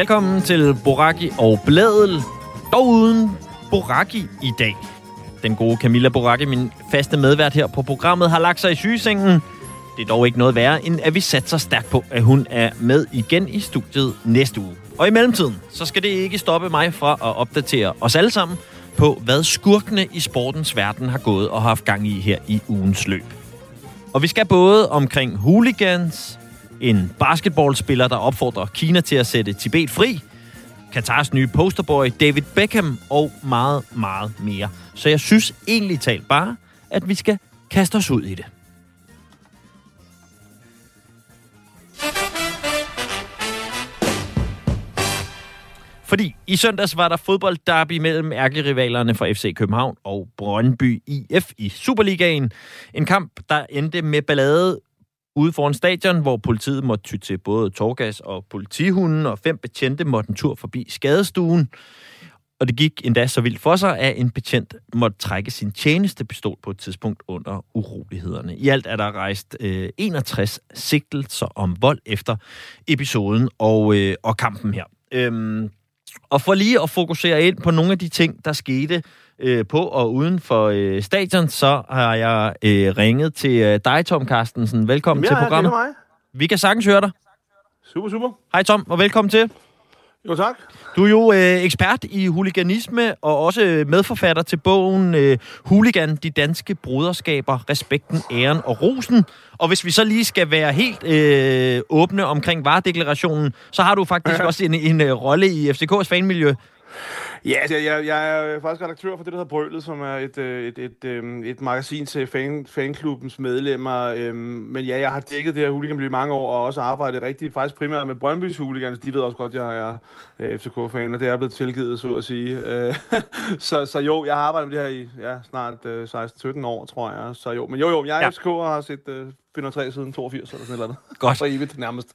Velkommen til Boraki og Bladel, dog uden Boraki i dag. Den gode Camilla Boraki, min faste medvært her på programmet, har lagt sig i sygesengen. Det er dog ikke noget værre, end at vi satser stærkt på, at hun er med igen i studiet næste uge. Og i mellemtiden, så skal det ikke stoppe mig fra at opdatere os alle sammen på, hvad skurkene i sportens verden har gået og haft gang i her i ugens løb. Og vi skal både omkring hooligans, en basketballspiller, der opfordrer Kina til at sætte Tibet fri, Katars nye posterboy David Beckham og meget, meget mere. Så jeg synes egentlig talt bare, at vi skal kaste os ud i det. Fordi i søndags var der fodboldderby mellem ærkerivalerne fra FC København og Brøndby IF i Superligaen. En kamp, der endte med ballade ude foran stadion, hvor politiet måtte ty til både torgas og politihunden, og fem betjente måtte en tur forbi skadestuen. Og det gik endda så vildt for sig, at en betjent måtte trække sin tjenestepistol på et tidspunkt under urolighederne. I alt er der rejst øh, 61 sigtelser om vold efter episoden og, øh, og kampen her. Øhm, og for lige at fokusere ind på nogle af de ting, der skete øh, på og uden for øh, stadion, så har jeg øh, ringet til øh, dig, Tom Carstensen. Velkommen Ja, til det programmet. mig. Vi kan sagtens høre dig. Super, super. Hej Tom, og velkommen til. Jo, tak. Du er jo øh, ekspert i huliganisme og også øh, medforfatter til bogen øh, Hooligan, de danske broderskaber, respekten, æren og rosen. Og hvis vi så lige skal være helt øh, åbne omkring varedeklarationen, så har du faktisk Ja. også en, en øh, rolle i FCK's fanmiljø. Ja, altså, jeg, jeg er faktisk redaktør for det, der hedder Brølet, som er et, øh, et, et, et, et magasin til fan, fanklubbens medlemmer. Øhm, Men ja, jeg har dækket det her hooliganmiljø i mange år, og også arbejdet rigtig, faktisk primært med Brøndby's hooligans. De ved også godt, at jeg er øh, FCK-fan, og det er blevet tilgivet, så at sige. Øh, så, så jo, jeg har arbejdet med det her i ja, snart øh, 16-17 år, tror jeg. Så jo, men jo, jo, jeg er Ja. FCK og har set øh, Finder 3 siden 82 eller sådan et eller andet. Godt. For evigt nærmest.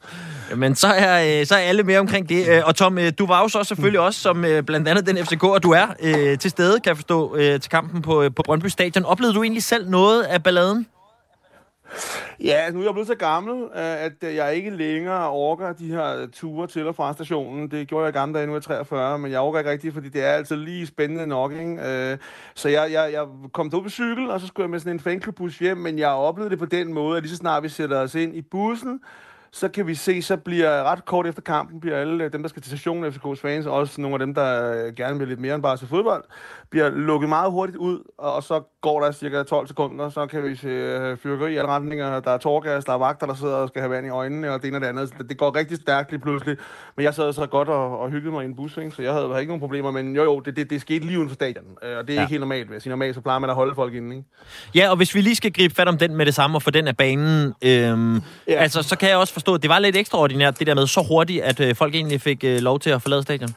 Men så er, øh, så er alle med omkring det. Øh, Og Tom, øh, du var jo så selvfølgelig også, som øh, blandt andet den FCK, og du er øh, til stede, kan jeg forstå, øh, til kampen på, øh, på Brøndby Stadion. Oplevede du egentlig selv noget af balladen? Ja, altså, nu er jeg blevet så gammel, øh, at øh, jeg ikke længere orker de her ture til og fra stationen. Det gjorde jeg i gamle dage, nu er jeg 43, men jeg orker ikke rigtigt, fordi det er altså lige spændende nok, ikke? Øh, så jeg, jeg, jeg kom derud på cykel, og så skulle jeg med sådan en fanklubus hjem, men jeg oplevede det på den måde, at lige så snart vi sætter os ind i bussen, så kan vi se, så bliver ret kort efter kampen, bliver alle dem, der skal til stationen, FCK's fans, også nogle af dem, der øh, gerne vil lidt mere end bare til fodbold, bliver lukket meget hurtigt ud, og, så går der cirka 12 sekunder, så kan vi se øh, fyrkeri i alle retninger, der er tårgas, der er vagter, der sidder og skal have vand i øjnene, og det ene og det andet. Det, det går rigtig stærkt lige pludselig, men jeg sad så godt og, og hyggede mig i en bus, ikke? så jeg havde, havde ikke nogen problemer, men jo jo, det, det, det skete lige uden for stadion, øh, og det er Ja. ikke helt normalt, vil jeg. Normalt så plejer man at holde folk inde, ikke? Ja, og hvis vi lige skal gribe fat om den med det samme og få den af banen, øhm. Ja. altså, så kan jeg også forstå, at det var lidt ekstraordinært, det der med så hurtigt, at øh, folk egentlig fik øh, lov til at forlade stadion.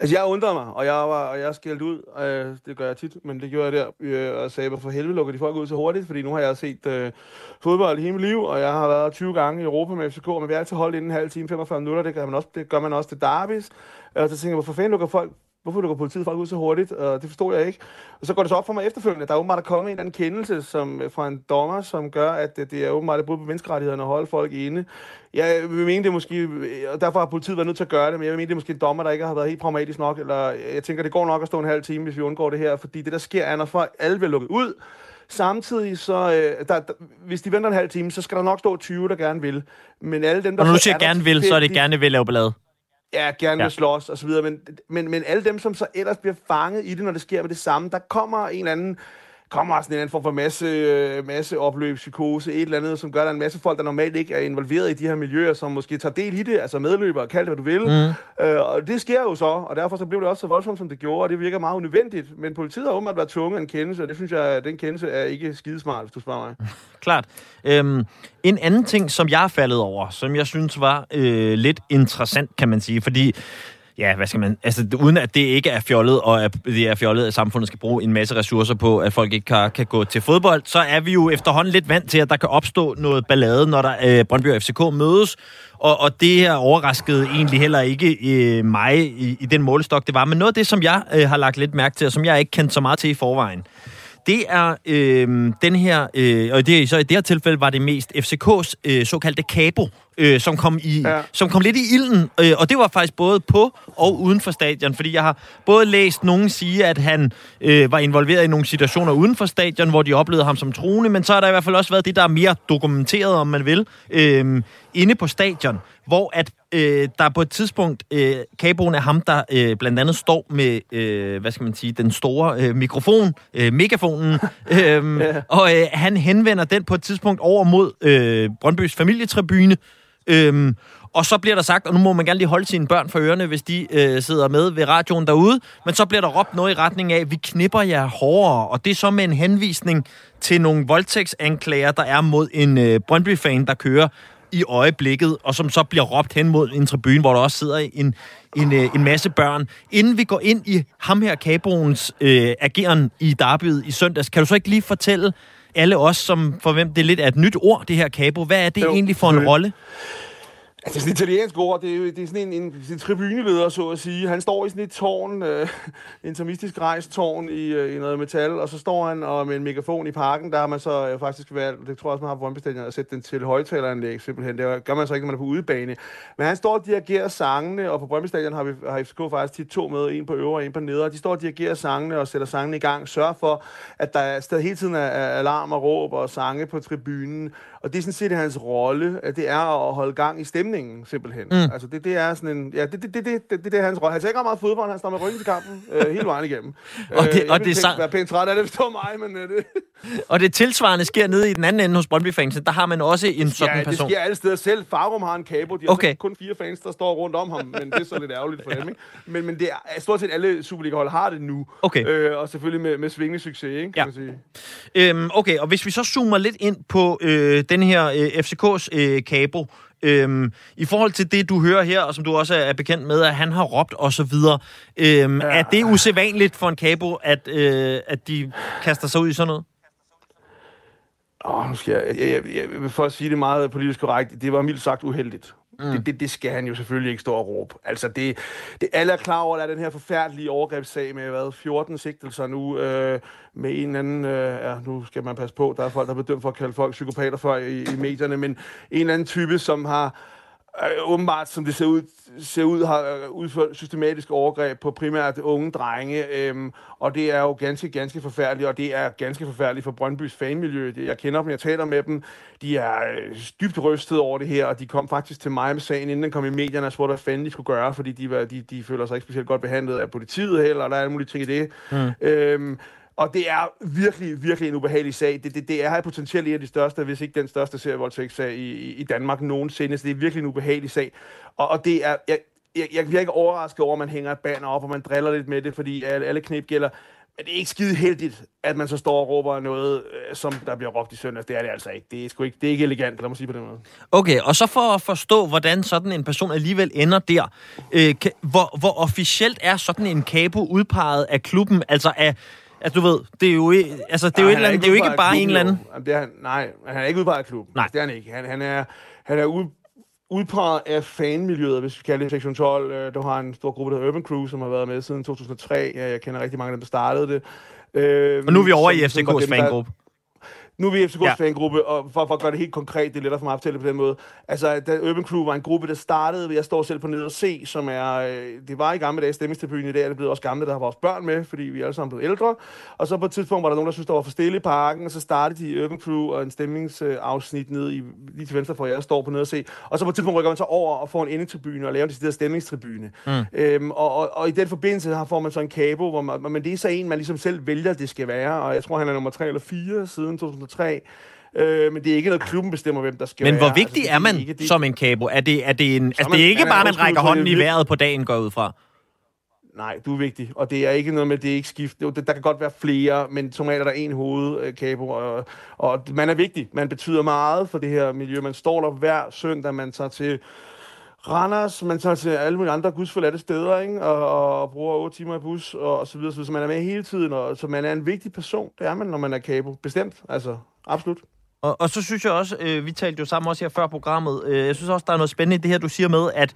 Altså, jeg undrede mig, og jeg, var, og jeg skældte ud. Øh, det gør jeg tit, men det gjorde jeg der. Øh, og sagde, hvorfor helvede lukker de folk ud så hurtigt? Fordi nu har jeg set øh, fodbold hele mit liv, og jeg har været 20 gange i Europa med FCK, men vi har altid holde inden en halv time, 45 minutter. Det gør man også, det gør man også til derbis. Og så tænker jeg, hvorfor fanden lukker folk Hvorfor lukker politiet folk ud så hurtigt? Og det forstod jeg ikke. Og så går det så op for mig efterfølgende. Der er åbenbart kommet en eller anden kendelse som, fra en dommer, som gør, at det, det er åbenbart et brud på menneskerettighederne at holde folk inde. Jeg vil mene, det er måske, og derfor har politiet været nødt til at gøre det, men jeg vil mene, det er måske en dommer, der ikke har været helt pragmatisk nok, eller jeg tænker, det går nok at stå en halv time, hvis vi undgår det her, fordi det, der sker, er, når folk alle bliver lukket ud, Samtidig så, øh, der, der, hvis de venter en halv time, så skal der nok stå 20, der gerne vil. Men alle dem, der Og når du siger er gerne vil, så er det gerne vil lave ballade. Ja, gerne Ja. vil slås og så videre, men, men, men alle dem, som så ellers bliver fanget i det, når det sker med det samme, der kommer en eller anden kommer sådan en anden form for masse, øh, masse opløb, psykose, et eller andet, som gør, at der er en masse folk, der normalt ikke er involveret i de her miljøer, som måske tager del i det, altså medløbere, kald det, hvad du vil. Mm. Øh, og det sker jo så, og derfor så blev det også så voldsomt, som det gjorde, og det virker meget unødvendigt. Men politiet har åbenbart været tvunget af en kendelse, og det synes jeg, den kendelse er ikke skidesmart, hvis du spørger mig. Klart. Øhm, en anden ting, som jeg er faldet over, som jeg synes var øh, lidt interessant, kan man sige, fordi ja, hvad skal man, altså uden at det ikke er fjollet, og at det er fjollet, at samfundet skal bruge en masse ressourcer på, at folk ikke kan, kan gå til fodbold, så er vi jo efterhånden lidt vant til, at der kan opstå noget ballade, når der øh, Brøndby og FCK mødes, og, og det her overraskede egentlig heller ikke øh, mig i, i den målestok, det var, men noget af det, som jeg øh, har lagt lidt mærke til, og som jeg ikke kendte så meget til i forvejen, det er øh, den her, øh, og det, så i det her tilfælde var det mest FCK's øh, såkaldte kabo, øh, som, kom i, ja. som kom lidt i ilden. Øh, og det var faktisk både på og uden for stadion, fordi jeg har både læst nogen sige, at han øh, var involveret i nogle situationer uden for stadion, hvor de oplevede ham som truende, men så har der i hvert fald også været det, der er mere dokumenteret, om man vil, øh, inde på stadion, hvor at øh, der på et tidspunkt, øh, kaboen er ham, der øh, blandt andet står med, øh, hvad skal man sige, den store øh, mikrofon, øh, megafonen, øh, ja. og øh, han henvender den på et tidspunkt over mod øh, Brøndbys familietribune, Øhm, og så bliver der sagt, og nu må man gerne lige holde sine børn for ørerne, hvis de øh, sidder med ved radioen derude, men så bliver der råbt noget i retning af, vi knipper jer hårdere, og det er så med en henvisning til nogle voldtægtsanklager, der er mod en øh, Brøndby-fan, der kører i øjeblikket, og som så bliver råbt hen mod en tribune, hvor der også sidder en, en, øh, en masse børn. Inden vi går ind i ham her, Kaboens øh, ageren i Darbyet i søndags, kan du så ikke lige fortælle alle os, som for hvem det lidt er et nyt ord, det her Cabo, hvad er det jo, egentlig for en rolle? Altså, det er sådan et italiensk ord. Det er, jo, det er sådan en, en, en tribuneleder, så at sige. Han står i sådan et tårn, øh, intermistisk rejst tårn i, øh, i noget metal, og så står han og med en megafon i parken. Der har man så øh, faktisk været, det tror jeg også, man har på Brøndby at sætte den til højtaleranlæg, simpelthen. Det gør man så ikke, når man er på udebane. Men han står og dirigerer sangene, og på Brøndby har, vi, har FCK faktisk tit to med, en på øvre og en på neder. De står og dirigerer sangene og sætter sangene i gang. Sørger for, at der stadig hele tiden er alarm og råb og sange på tribunen. Og det er sådan set hans rolle, at det er at holde gang i stemningen, simpelthen. Mm. Altså, det, det er sådan en... Ja, det, det, det, det, det, det er hans rolle. Han tænker meget fodbold, han står med ryggen til kampen øh, hele vejen igennem. og det, øh, og det er være pænt træt af det, var mig, men øh, det... og det tilsvarende sker nede i den anden ende hos brøndby fans Der har man også en sådan ja, person. det sker alle steder. Selv Farum har en kabo. De har okay. kun fire fans, der står rundt om ham, men det er så lidt ærgerligt for dem, ikke? Men, men det er, stort set alle Superliga-hold har det nu. Okay. Øh, og selvfølgelig med, med svingende succes, ikke? Kan ja. man sige. Øhm, okay, og hvis vi så zoomer lidt ind på øh, den her øh, FCK's øh, kabo, Øhm, I forhold til det, du hører her, og som du også er bekendt med, at han har råbt og så videre, øhm, ja. er det usædvanligt for en kabo, at, øh, at de kaster sig ud i sådan noget? Åh, oh, nu skal jeg, jeg, jeg, jeg, for at sige det meget politisk korrekt, det var mildt sagt uheldigt. Mm. Det, det, det skal han jo selvfølgelig ikke stå og råbe. Altså, det, det, alle er klar over, at der er den her forfærdelige overgrebssag med hvad, 14 sigtelser nu, øh, med en eller anden, øh, ja, nu skal man passe på, der er folk, der er bedømt for at kalde folk psykopater for i, i medierne, men en eller anden type, som har øh, åbenbart, som det ser ud, ser ud har øh, udført systematiske overgreb på primært unge drenge, øhm, og det er jo ganske, ganske forfærdeligt, og det er ganske forfærdeligt for Brøndbys fanmiljø. Jeg kender dem, jeg taler med dem, de er øh, dybt rystet over det her, og de kom faktisk til mig med sagen, inden den kom i medierne, og spurgte, hvad fanden de skulle gøre, fordi de, var, de, de føler sig ikke specielt godt behandlet af politiet heller, og der er alle mulige ting i det. Mm. Øhm, og det er virkelig, virkelig en ubehagelig sag. Det, det, det er potentielt en af de største, hvis ikke den største serievoldtægtssag i, i, i Danmark nogensinde. Så det er virkelig en ubehagelig sag. Og, og det er... Jeg, jeg, jeg bliver ikke overrasket over, at man hænger et banner op, og man driller lidt med det, fordi alle, alle knep gælder. Men det er ikke skide heldigt, at man så står og råber noget, øh, som der bliver råbt i søndags. Det er det altså ikke. Det er, sgu ikke, det er ikke elegant, lad mig sige på den måde. Okay, og så for at forstå, hvordan sådan en person alligevel ender der, øh, hvor, hvor officielt er sådan en kabo udpeget af klubben? Altså af Altså, du ved, det er jo, altså, det er jo, et eller andet, det er jo ikke bare en eller anden... Det er, nej, han er ikke udpeget af klubben. Nej. Det er han ikke. Han, han er, han er ud, udpeget af fanmiljøet, hvis vi kalder det sektion 12. Øh, du har en stor gruppe, der Urban Crew, som har været med siden 2003. Jeg kender rigtig mange af dem, der startede det. Øh, og nu er vi over som, i FCK's fangruppe. Nu er vi FCK's ja. fangruppe, og for, for at gøre det helt konkret, det er lettere for mig at fortælle på den måde. Altså, da Urban Crew var en gruppe, der startede, jeg står selv på nede og se, som er, øh, det var i gamle dage stemmingstribunen i dag, er det blevet også gamle, der har vores børn med, fordi vi er alle sammen blevet ældre. Og så på et tidspunkt var der nogen, der synes, der var for stille i parken, og så startede de Urban Crew og en stemningsafsnit nede i, lige til venstre for, jeg står på nede og se. Og så på et tidspunkt rykker man så over og får en endetribune og laver en decideret stemningstribune. Mm. Øhm, og, og, og, i den forbindelse her får man så en kabo, hvor man, men det er så en, man ligesom selv vælger, det skal være, og jeg tror, han er nummer 3 eller 4 siden 2003. Øh, men det er ikke noget, klubben bestemmer, hvem der skal Men være. hvor vigtig altså, er man ikke, det, som en kabo? Er det, er det, en, altså, man, det er ikke bare, man rækker hånden i vejret på dagen, går ud fra? Nej, du er vigtig. Og det er ikke noget med, det er ikke skift. Det, der kan godt være flere, men som er der en hoved, øh. Og, og man er vigtig. Man betyder meget for det her miljø. Man står der hver søndag, man tager til Randers, man tager til alle mulige andre gudsforladte steder, ikke? Og, og bruger 8 timer i bus, og, og så videre, så, videre. så man er med hele tiden, og så man er en vigtig person. Det er man, når man er Kabo. Bestemt, altså. Absolut. Og, og så synes jeg også, øh, vi talte jo sammen også her før programmet, øh, jeg synes også, der er noget spændende i det her, du siger med, at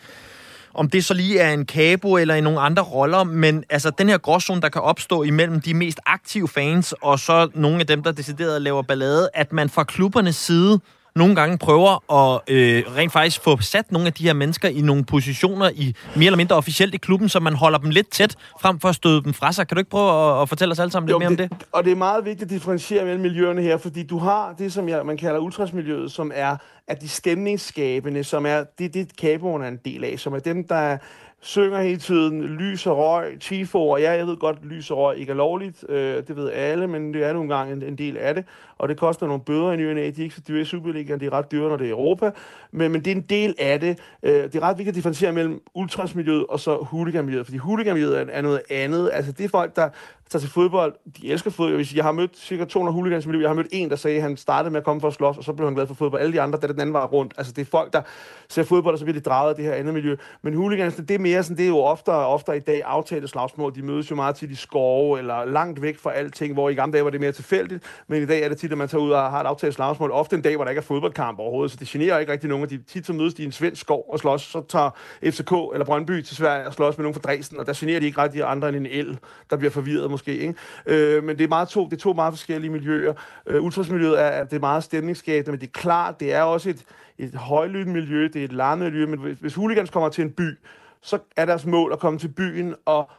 om det så lige er en kabo eller i nogle andre roller, men altså den her gråzone, der kan opstå imellem de mest aktive fans, og så nogle af dem, der decideret laver ballade, at man fra klubbernes side nogle gange prøver at øh, rent faktisk få sat nogle af de her mennesker i nogle positioner i mere eller mindre officielt i klubben, så man holder dem lidt tæt, frem for at støde dem fra sig. Kan du ikke prøve at, at fortælle os alle sammen lidt jo, mere det, om det? Og det er meget vigtigt at differentiere mellem miljøerne her, fordi du har det, som jeg, man kalder ultrasmiljøet, som er at de stemningsskabende, som er det, det Capoen er en del af, som er dem, der synger hele tiden lys og røg, tifo, og ja, jeg ved godt, lys og røg ikke er lovligt, øh, det ved alle, men det er nogle gange en, en del af det, og det koster nogle bøder i nyerne, de er ikke så dyre i Superligaen, de er ret dyre, når det er Europa, men, men det er en del af det. Øh, det er ret vigtigt at differentiere mellem ultrasmiljøet og så hooliganmiljøet, fordi hooliganmiljøet er, er noget andet, altså det er folk, der tager til fodbold, de elsker fodbold, jeg har mødt cirka 200 hooligans i mit liv, jeg har mødt en, der sagde, at han startede med at komme for at slås, og så blev han glad for fodbold, alle de andre, der den anden var rundt, altså det er folk, der ser fodbold, og så bliver de draget af det her andet miljø, men hooligans, det er mere sådan, det er jo ofte, ofte i dag aftalte slagsmål, de mødes jo meget tit i skove, eller langt væk fra alting, hvor i gamle dage var det mere tilfældigt, men i dag er det tit, at man tager ud og har et aftalt slagsmål, ofte en dag, hvor der ikke er fodboldkamp overhovedet, så det generer ikke rigtig nogen, og de tit så mødes de i en svensk skov og slås, så tager FCK eller Brøndby til Sverige og slås med nogen fra Dresden, og der generer de ikke rigtig andre end en el, der bliver forvirret måske, ikke? Øh, men det er, meget to, det er to meget forskellige miljøer. Øh, ultrasmiljøet er, det er meget stemningsskabende, men det er klart, det er også et, et højlydt miljø, det er et larmet miljø, men hvis, hvis hooligans kommer til en by, så er deres mål at komme til byen og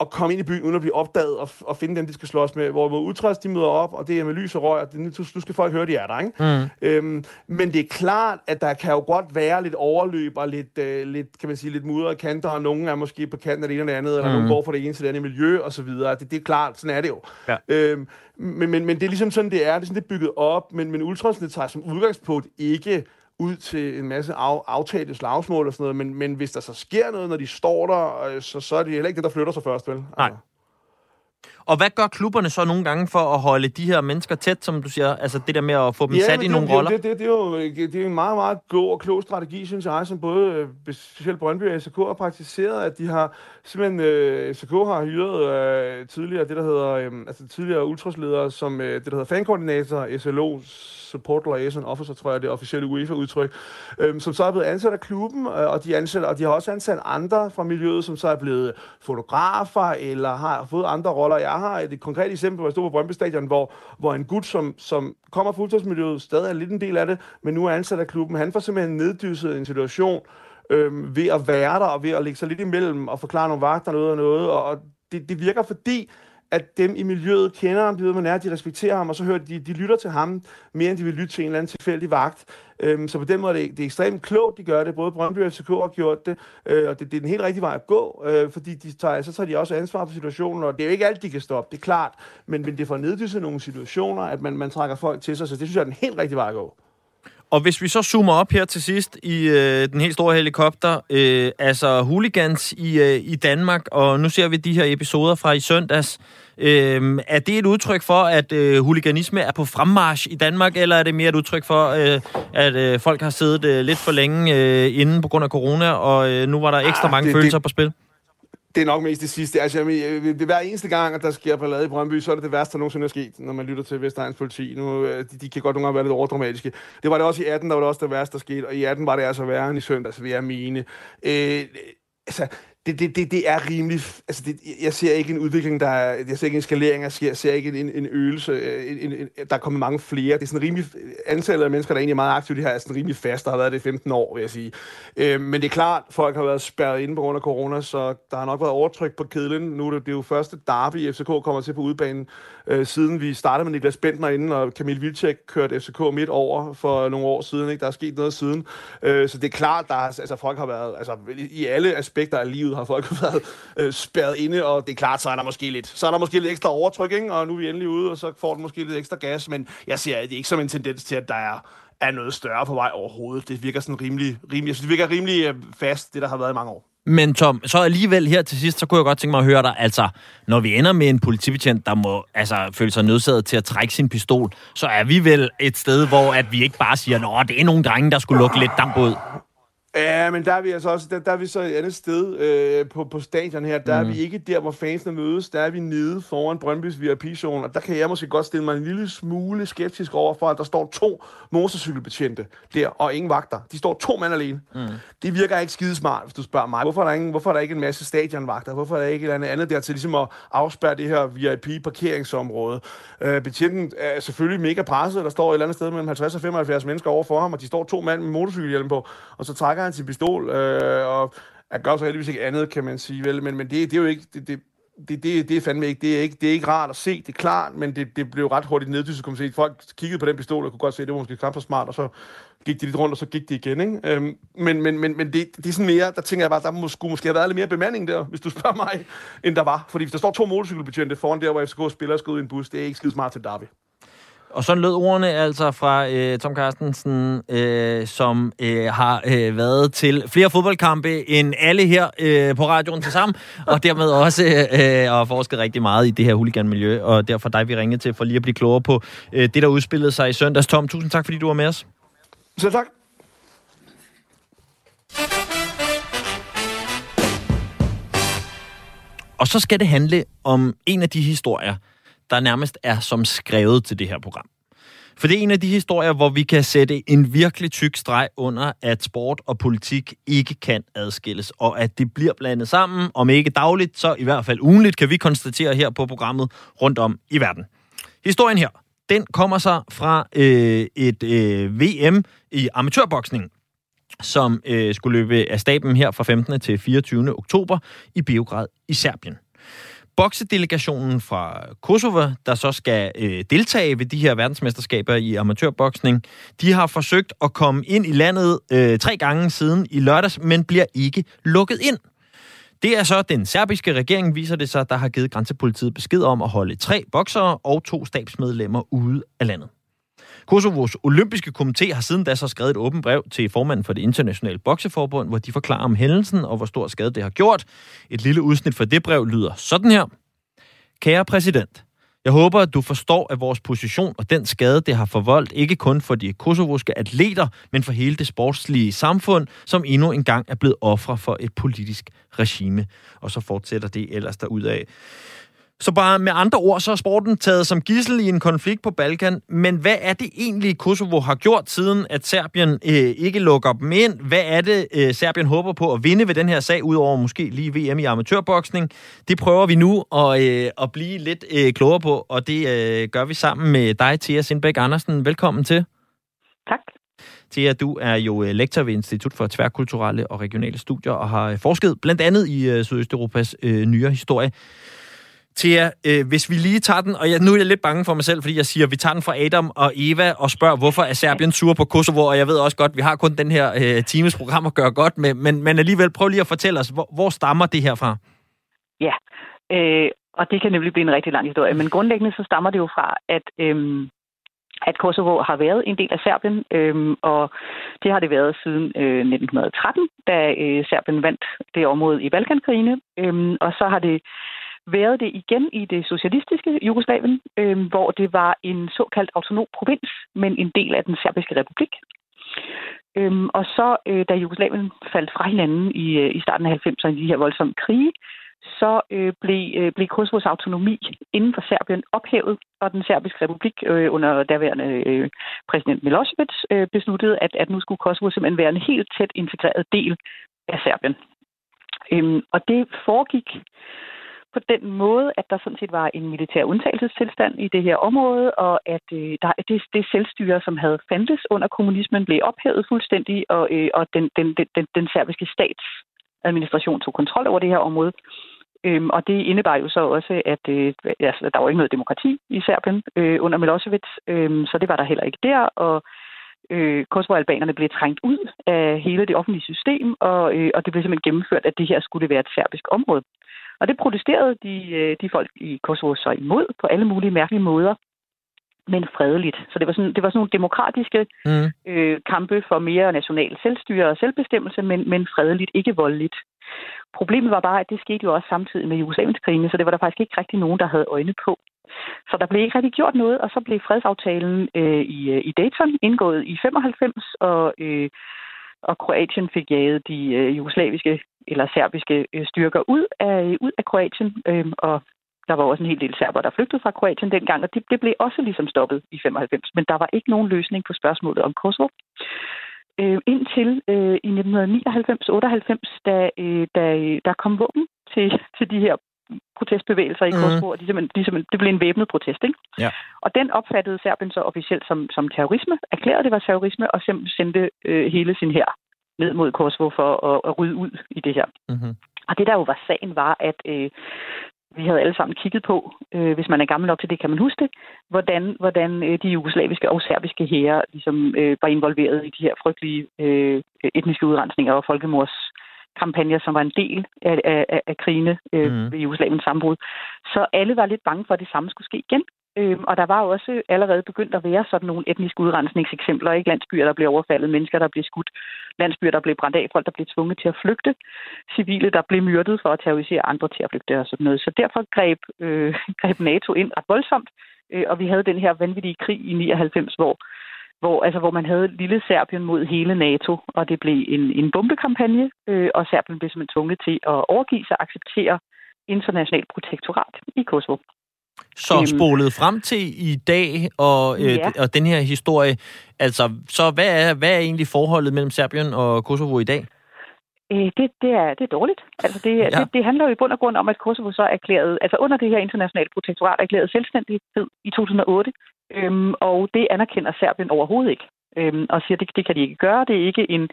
at komme ind i byen uden at blive opdaget og, og finde dem, de skal slås med. Hvor, hvor Utrecht, de møder op, og det er med lys og røg, og det, nu, skal folk høre, de er der, ikke? Mm. Øhm, men det er klart, at der kan jo godt være lidt overløb og lidt, øh, lidt kan man sige, lidt mudrede kanter, og nogen er måske på kanten af det ene eller andet, eller mm. nogen går fra det ene til det andet miljø, og så videre. Det, det er klart, sådan er det jo. Ja. Øhm, men, men, men det er ligesom sådan, det er. Det er sådan, det er bygget op, men, men Ultrasen, det tager som udgangspunkt ikke ud til en masse af, aftalte slagsmål og sådan noget, men, men hvis der så sker noget, når de står der, øh, så, så er det heller ikke det, der flytter sig først, vel? Nej. Og hvad gør klubberne så nogle gange for at holde de her mennesker tæt, som du siger? Altså det der med at få dem ja, sat i nogle det, roller? Det, det, det, er jo det er en meget, meget god og klog strategi, synes jeg, som både øh, specielt Brøndby og SK har praktiseret, at de har simpelthen, øh, SK har hyret øh, tidligere det, der hedder, øh, altså tidligere ultrasledere, som øh, det, der hedder fankoordinator, SLO, Support Liaison Officer, tror jeg, det officielle UEFA-udtryk, øh, som så er blevet ansat af klubben, øh, og, de ansætter, og de har også ansat andre fra miljøet, som så er blevet fotografer, eller har fået andre roller. Jeg har et, et konkret eksempel, hvor jeg stod på Brøndby Stadion, hvor, hvor en gut, som, som kommer fra fuldtidsmiljøet, stadig er lidt en del af det, men nu er ansat af klubben, han får simpelthen neddyset en situation, øh, ved at være der, og ved at lægge sig lidt imellem, og forklare nogle vagter noget og noget, og det, det virker fordi, at dem i miljøet kender ham, de ved, man er, de respekterer ham, og så hører de, de lytter til ham mere, end de vil lytte til en eller anden tilfældig vagt. Øhm, så på den måde er det, det er ekstremt klogt, de gør det. Både Brøndby og FCK har gjort det, øh, og det, det er den helt rigtige vej at gå, øh, fordi de tager, så tager de også ansvar for situationen, og det er jo ikke alt, de kan stoppe, det er klart, men, men det får neddysset nogle situationer, at man, man trækker folk til sig, så det synes jeg er den helt rigtige vej at gå. Og hvis vi så zoomer op her til sidst i øh, den helt store helikopter, øh, altså hooligans i, øh, i Danmark, og nu ser vi de her episoder fra i søndags, Øh, er det et udtryk for, at øh, huliganisme er på fremmarsch i Danmark, eller er det mere et udtryk for, øh, at øh, folk har siddet øh, lidt for længe øh, inden på grund af corona, og øh, nu var der ekstra ah, mange det, følelser det, på spil? Det er nok mest det sidste. Altså, jeg, det hver eneste gang, at der sker ballade i Brøndby, så er det det værste, der nogensinde er sket, når man lytter til Vestegns politi. Nu, øh, de, de kan godt nogle gange være lidt overdramatiske. Det var det også i 18, der var det også det værste, der skete, og i 18 var det altså værre end i søndags, vil jeg mene. Øh, altså, det, det, det, det er rimelig... Altså, det, jeg ser ikke en udvikling, der er... Jeg ser ikke en skalering, jeg ser, jeg ser ikke en, en øvelse. Øh, en, en, en, der er kommet mange flere. Det er sådan rimelig... Antallet af mennesker, der egentlig er meget aktive, det her er sådan rimelig fast. Der har været det i 15 år, vil jeg sige. Øh, men det er klart, folk har været spærret inde på grund af corona, så der har nok været overtryk på kedlen. Nu er det, det er jo første derby, FCK kommer til på udbanen, øh, siden vi startede med Niklas Bentner inden, og Kamil Vilcek kørte FCK midt over for nogle år siden. Ikke? Der er sket noget siden. Øh, så det er klart, der altså, folk har været... Altså, i alle aspekter af livet har folk været øh, spærret inde, og det er klart, så er der måske lidt, så er der måske lidt ekstra overtryk, ikke? og nu er vi endelig ude, og så får den måske lidt ekstra gas, men jeg ser det ikke som en tendens til, at der er, er noget større på vej overhovedet. Det virker sådan rimelig, rimelig, jeg synes, det virker rimelig øh, fast, det der har været i mange år. Men Tom, så alligevel her til sidst, så kunne jeg godt tænke mig at høre dig, altså, når vi ender med en politibetjent, der må altså, føle sig nødsaget til at trække sin pistol, så er vi vel et sted, hvor at vi ikke bare siger, at det er nogle drenge, der skulle lukke lidt damp ud. Ja, men der er vi altså også, der, der er vi så et andet sted øh, på, på stadion her. Der mm. er vi ikke der, hvor fansene mødes. Der er vi nede foran Brøndby's VIP-zone, og der kan jeg måske godt stille mig en lille smule skeptisk over for, at der står to motorcykelbetjente der, og ingen vagter. De står to mand alene. Mm. Det virker ikke skide smart, hvis du spørger mig. Hvorfor er der, ingen, hvorfor er der ikke en masse stadionvagter? Hvorfor er der ikke et eller andet der til ligesom at afspærre det her VIP-parkeringsområde? Øh, betjenten er selvfølgelig mega presset, der står et eller andet sted mellem 50 og 75 mennesker over for ham, og de står to mand med motorcykelhjelm på, og så trækker han sin pistol, øh, og han gør så heldigvis ikke andet, kan man sige, vel? Men, men det, det er jo ikke... Det, det, det, det, det er fandme ikke, det er ikke, det er ikke rart at se, det er klart, men det, det blev ret hurtigt neddysset, kunne man se. Folk kiggede på den pistol og kunne godt se, at det var måske knap så smart, og så gik de lidt rundt, og så gik de igen, ikke? Øhm, men men, men, men det, det er sådan mere, der tænker jeg bare, der må, skulle måske have været lidt mere bemanding der, hvis du spørger mig, end der var. Fordi hvis der står to motorcykelbetjente foran der, hvor FCK spiller skal ud i en bus, det er ikke skide smart til Derby. Og sådan lød ordene altså fra øh, Tom Carstensen, øh, som øh, har øh, været til flere fodboldkampe end alle her øh, på radioen til sammen, og dermed også øh, har forsket rigtig meget i det her huliganmiljø, og derfor dig, vi ringede til for lige at blive klogere på øh, det, der udspillede sig i søndags. Tom, tusind tak, fordi du var med os. Så tak. Og så skal det handle om en af de historier, der nærmest er som skrevet til det her program. For det er en af de historier, hvor vi kan sætte en virkelig tyk streg under, at sport og politik ikke kan adskilles, og at det bliver blandet sammen, om ikke dagligt, så i hvert fald ugenligt, kan vi konstatere her på programmet rundt om i verden. Historien her, den kommer sig fra øh, et øh, VM i amatørboksning, som øh, skulle løbe af staben her fra 15. til 24. oktober i Beograd i Serbien boksedelegationen fra Kosovo, der så skal øh, deltage ved de her verdensmesterskaber i amatørboksning, de har forsøgt at komme ind i landet øh, tre gange siden i lørdags, men bliver ikke lukket ind. Det er så den serbiske regering, viser det sig, der har givet grænsepolitiet besked om at holde tre boksere og to stabsmedlemmer ude af landet. Kosovos olympiske komité har siden da så skrevet et åbent brev til formanden for det internationale bokseforbund, hvor de forklarer om hændelsen og hvor stor skade det har gjort. Et lille udsnit fra det brev lyder sådan her. Kære præsident, jeg håber, at du forstår, at vores position og den skade, det har forvoldt, ikke kun for de kosovoske atleter, men for hele det sportslige samfund, som endnu engang er blevet ofre for et politisk regime. Og så fortsætter det ellers derudad. Så bare med andre ord, så er sporten taget som gissel i en konflikt på Balkan. Men hvad er det egentlig, Kosovo har gjort, siden at Serbien øh, ikke lukker dem ind? Hvad er det, øh, Serbien håber på at vinde ved den her sag, udover måske lige VM i amatørboksning? Det prøver vi nu at, øh, at blive lidt øh, klogere på, og det øh, gør vi sammen med dig, Thea Sindbæk Andersen. Velkommen til. Tak. Thea, du er jo øh, lektor ved Institut for Tværkulturelle og Regionale Studier og har forsket blandt andet i øh, Sydøsteuropas øh, nyere historie. Thea, øh, hvis vi lige tager den, og jeg, nu er jeg lidt bange for mig selv, fordi jeg siger, at vi tager den fra Adam og Eva og spørger, hvorfor er Serbien sur på Kosovo, og jeg ved også godt, vi har kun den her øh, times program at gøre godt med, men, men alligevel prøv lige at fortælle os, hvor, hvor stammer det her fra? Ja, øh, og det kan nemlig blive en rigtig lang historie, men grundlæggende så stammer det jo fra, at øh, at Kosovo har været en del af Serbien, øhm, og det har det været siden øh, 1913, da øh, Serbien vandt det område i Balkankrigene, øhm, og så har det været det igen i det socialistiske Jugoslavien, øh, hvor det var en såkaldt autonom provins, men en del af den serbiske republik. Øhm, og så, øh, da Jugoslavien faldt fra hinanden i, øh, i starten af 90'erne i de her voldsomme krige, så øh, blev, øh, blev Kosovos autonomi inden for Serbien ophævet, og den serbiske republik øh, under daværende øh, præsident Milosevic øh, besluttede, at, at nu skulle Kosovo simpelthen være en helt tæt integreret del af Serbien. Øhm, og det foregik på den måde, at der sådan set var en militær undtagelsestilstand i det her område, og at øh, der, det, det selvstyre, som havde fandtes under kommunismen, blev ophævet fuldstændig, og, øh, og den, den, den, den serbiske stats administration tog kontrol over det her område. Øhm, og det indebar jo så også, at øh, altså, der var ikke noget demokrati i Serbien øh, under Milosevic, øh, så det var der heller ikke der, og øh, Kosovo-albanerne blev trængt ud af hele det offentlige system, og, øh, og det blev simpelthen gennemført, at det her skulle være et serbisk område. Og det protesterede de, øh, de folk i Kosovo så imod på alle mulige mærkelige måder, men fredeligt. Så det var sådan, det var sådan nogle demokratiske mm. øh, kampe for mere national selvstyre og selvbestemmelse, men, men fredeligt, ikke voldeligt. Problemet var bare, at det skete jo også samtidig med Jugoslavienskrigene, så det var der faktisk ikke rigtig nogen, der havde øjne på. Så der blev ikke rigtig gjort noget, og så blev fredsaftalen øh, i, øh, i Dayton indgået i 95, og øh, og Kroatien fik jaget de øh, jugoslaviske eller serbiske øh, styrker ud af, ud af Kroatien, øh, og der var også en hel del serber, der flygtede fra Kroatien dengang, og det, det blev også ligesom stoppet i 95. Men der var ikke nogen løsning på spørgsmålet om Kosovo. Øh, indtil øh, i 1999-98, da, øh, da der kom våben til, til de her protestbevægelser i mm. Kosovo, og de simpelthen, de simpelthen, det blev en væbnet protest. Ikke? Ja. Og den opfattede Serbien så officielt som, som terrorisme, erklærede det var terrorisme, og sendte øh, hele sin her ned mod Kosovo for at, at rydde ud i det her. Mm-hmm. Og det der jo var sagen var, at øh, vi havde alle sammen kigget på, øh, hvis man er gammel nok til det, kan man huske det, hvordan, hvordan øh, de jugoslaviske og serbiske hære ligesom, øh, var involveret i de her frygtelige øh, etniske udrensninger og folkemords kampagner, som var en del af, af, af krigene øh, mm. ved Jugoslaviens sammenbrud. Så alle var lidt bange for, at det samme skulle ske igen. Øhm, og der var også allerede begyndt at være sådan nogle etniske udrensningseksempler. Ikke? Landsbyer, der blev overfaldet, mennesker, der blev skudt, landsbyer, der blev brændt af, folk, der blev tvunget til at flygte, civile, der blev myrdet for at terrorisere andre til at flygte og sådan noget. Så derfor greb, øh, greb NATO ind ret voldsomt, øh, og vi havde den her vanvittige krig i 99, hvor hvor, altså, hvor man havde lille Serbien mod hele NATO, og det blev en, en bombekampagne, øh, og Serbien blev simpelthen tvunget til at overgive sig og acceptere internationalt protektorat i Kosovo. Så øhm, spolet frem til i dag og, øh, ja. og den her historie, altså, så hvad er, hvad er egentlig forholdet mellem Serbien og Kosovo i dag? Øh, det, det, er, det er dårligt. Altså det, ja. det, det handler jo i bund og grund om, at Kosovo så erklærede, altså under det her internationale protektorat erklærede selvstændighed i 2008, øhm, og det anerkender Serbien overhovedet ikke. Øhm, og siger, det, det kan de ikke gøre. Det er ikke en,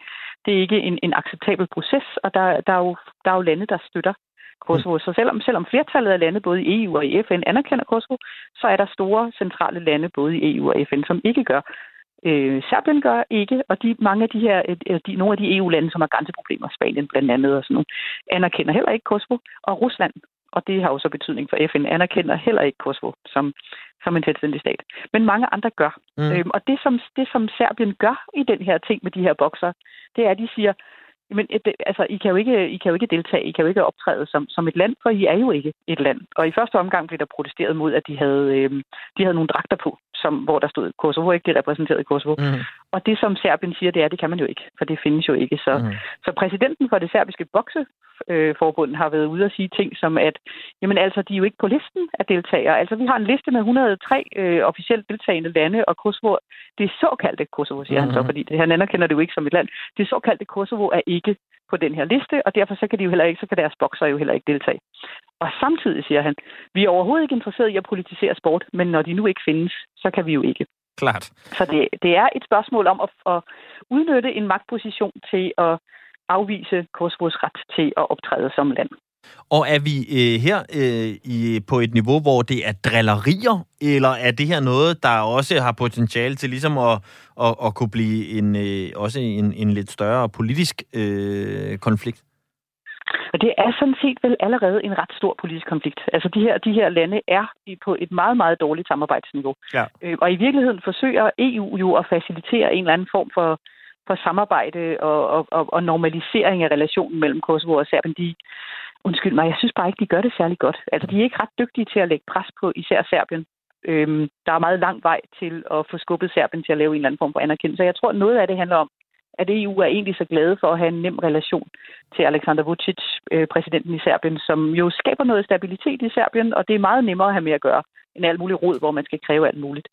det er ikke en, en acceptabel proces, og der, der, er jo, der er jo lande, der støtter Kosovo. Så selvom, selvom flertallet af lande, både i EU og i FN, anerkender Kosovo, så er der store centrale lande, både i EU og FN, som ikke gør. Øh, Serbien gør ikke, og de, mange af de her, øh, de, nogle af de EU-lande, som har grænseproblemer, Spanien blandt andet og sådan nogle, anerkender heller ikke Kosovo. Og Rusland, og det har jo så betydning for FN, anerkender heller ikke Kosovo som, som en selvstændig stat. Men mange andre gør. Mm. Øhm, og det som, det, som Serbien gør i den her ting med de her bokser, det er, at de siger, men altså, I kan, jo ikke, I kan jo ikke deltage, I kan jo ikke optræde som, som et land, for I er jo ikke et land. Og i første omgang blev der protesteret mod, at de havde, øh, de havde nogle dragter på, som, hvor der stod Kosovo, ikke det repræsenterede Kosovo. Mm. Og det, som Serbien siger, det er, det kan man jo ikke, for det findes jo ikke. Så, mm. så præsidenten for det serbiske bokseforbund har været ude og sige ting som, at jamen altså, de er jo ikke på listen af deltagere. Altså, vi har en liste med 103 øh, officielt deltagende lande, og Kosovo, det såkaldte Kosovo, siger mm. han så, fordi det, han anerkender det jo ikke som et land. Det såkaldte Kosovo er ikke på den her liste, og derfor så kan de jo heller ikke, så kan deres bokser jo heller ikke deltage. Og samtidig siger han, vi er overhovedet ikke interesseret i at politisere sport, men når de nu ikke findes, så kan vi jo ikke. Klart. Så det, det er et spørgsmål om at, at udnytte en magtposition til at afvise Kosovos ret til at optræde som land. Og er vi øh, her øh, i, på et niveau, hvor det er drillerier, eller er det her noget, der også har potentiale til ligesom at, at, at kunne blive en, øh, også en, en lidt større politisk øh, konflikt? Og det er sådan set vel allerede en ret stor politisk konflikt. Altså de her, de her lande er på et meget, meget dårligt samarbejdsniveau. Ja. Øh, og i virkeligheden forsøger EU jo at facilitere en eller anden form for, for samarbejde og, og, og, og normalisering af relationen mellem Kosovo og Serbien. De, undskyld mig, jeg synes bare ikke, de gør det særlig godt. Altså de er ikke ret dygtige til at lægge pres på især Serbien. Øhm, der er meget lang vej til at få skubbet Serbien til at lave en eller anden form for anerkendelse. Jeg tror, noget af det handler om, at EU er egentlig så glade for at have en nem relation til Alexander Vucic, øh, præsidenten i Serbien, som jo skaber noget stabilitet i Serbien, og det er meget nemmere at have med at gøre end alt muligt råd, hvor man skal kræve alt muligt.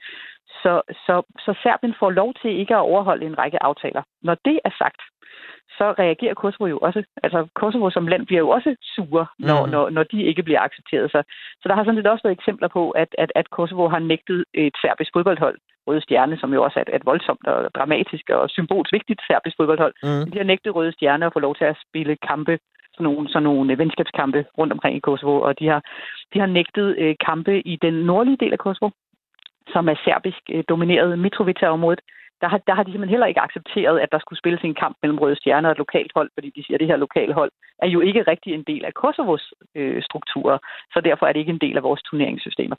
Så, så, så Serbien får lov til ikke at overholde en række aftaler. Når det er sagt, så reagerer Kosovo jo også. Altså Kosovo som land bliver jo også sure, når, mm. når, når de ikke bliver accepteret. Så, så der har sådan lidt også været eksempler på, at, at, at Kosovo har nægtet et serbisk fodboldhold, Røde Stjerne, som jo også er et, et voldsomt og dramatisk og symbolsk vigtigt serbisk fodboldhold. Mm. De har nægtet Røde Stjerne at få lov til at spille kampe sådan nogle, sådan nogle venskabskampe rundt omkring i Kosovo, og de har, de har nægtet øh, kampe i den nordlige del af Kosovo, som er serbisk øh, domineret Mitrovica-området, der har, der har de simpelthen heller ikke accepteret, at der skulle spilles en kamp mellem Røde Stjerner og et lokalt hold, fordi de siger, at det her lokale hold er jo ikke rigtig en del af Kosovos øh, strukturer, så derfor er det ikke en del af vores turneringssystemer.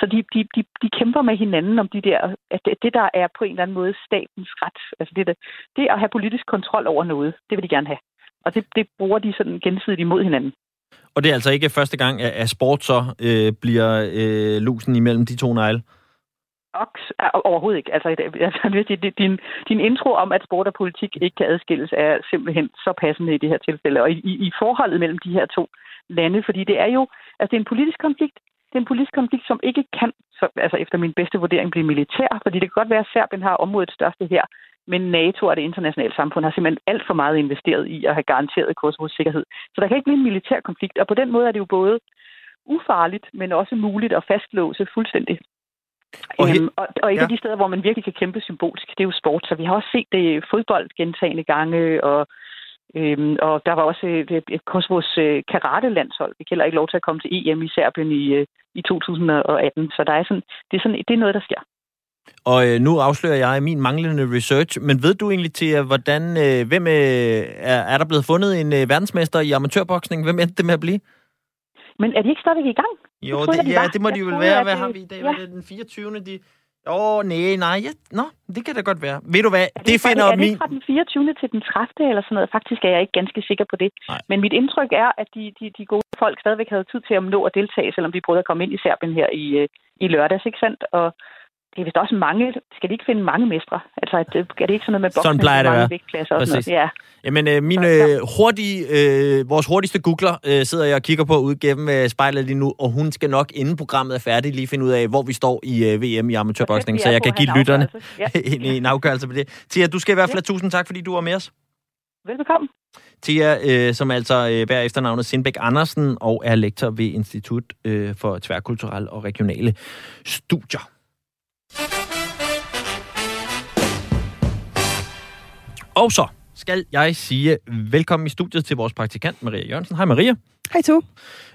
Så de, de, de, de kæmper med hinanden om de der, at det, det, der er på en eller anden måde statens ret, altså det, det, det at have politisk kontrol over noget, det vil de gerne have. Og det, det bruger de sådan gensidigt imod hinanden. Og det er altså ikke første gang, at sport så øh, bliver øh, lusen imellem de to negle? Oks, overhovedet ikke. Altså, altså din, din intro om, at sport og politik ikke kan adskilles, er simpelthen så passende i det her tilfælde. Og i, i, i forholdet mellem de her to lande, fordi det er jo altså det er en politisk konflikt, det er en politisk konflikt, som ikke kan, så, altså efter min bedste vurdering, blive militær, fordi det kan godt være, at Serbien har området største her, men NATO og det internationale samfund har simpelthen alt for meget investeret i at have garanteret Kosovos sikkerhed. Så der kan ikke blive en militær konflikt, og på den måde er det jo både ufarligt, men også muligt at fastlåse fuldstændig. Og, øhm, og, og et ja. af de steder, hvor man virkelig kan kæmpe symbolsk, det er jo sport. Så vi har også set det i fodbold gentagende gange, og, øhm, og der var også et, et Kosovos øh, karate-landshold. Vi heller ikke lov til at komme til EM i Serbien i, øh, i 2018. Så der er sådan, det, er sådan, det er noget, der sker. Og øh, nu afslører jeg min manglende research, men ved du egentlig til, hvordan, øh, hvem øh, er, er der blevet fundet en øh, verdensmester i amatørboksning? Hvem endte det med at blive? Men er de ikke stadigvæk i gang? Jo, det, det, ja, det må jeg de jo være. Hvad har vi i dag? Ja. Det den 24. De... Åh, oh, nej, nej. Ja. Nå, det kan da godt være. Ved du hvad? Er det, det finder er det, er det fra den 24. til den 30. eller sådan noget? Faktisk er jeg ikke ganske sikker på det. Nej. Men mit indtryk er, at de, de, de gode folk stadigvæk havde tid til at nå at deltage, selvom de prøvede at komme ind i Serbien her i, øh, i lørdags, ikke sandt? Og det er vist også mange, skal de ikke finde mange mestre? Altså, at, er det ikke sådan noget med boksning? Sådan plejer det at være. Vægtklasser og sådan noget? Ja. Jamen, øh, min øh, hurtige, øh, vores hurtigste googler øh, sidder jeg og kigger på ude gennem øh, spejlet lige nu, og hun skal nok, inden programmet er færdigt, lige finde ud af, hvor vi står i øh, VM i amatørboksning, så jeg kan give lytterne ja. en, en afgørelse på det. Tia, du skal i hvert fald have tusind tak, fordi du var med os. Velbekomme. Tia, øh, som altså øh, bærer efternavnet Sindbæk Andersen og er lektor ved Institut øh, for Tværkulturelle og Regionale Studier. Og så skal jeg sige velkommen i studiet til vores praktikant, Maria Jørgensen. Hej Maria. Hej to.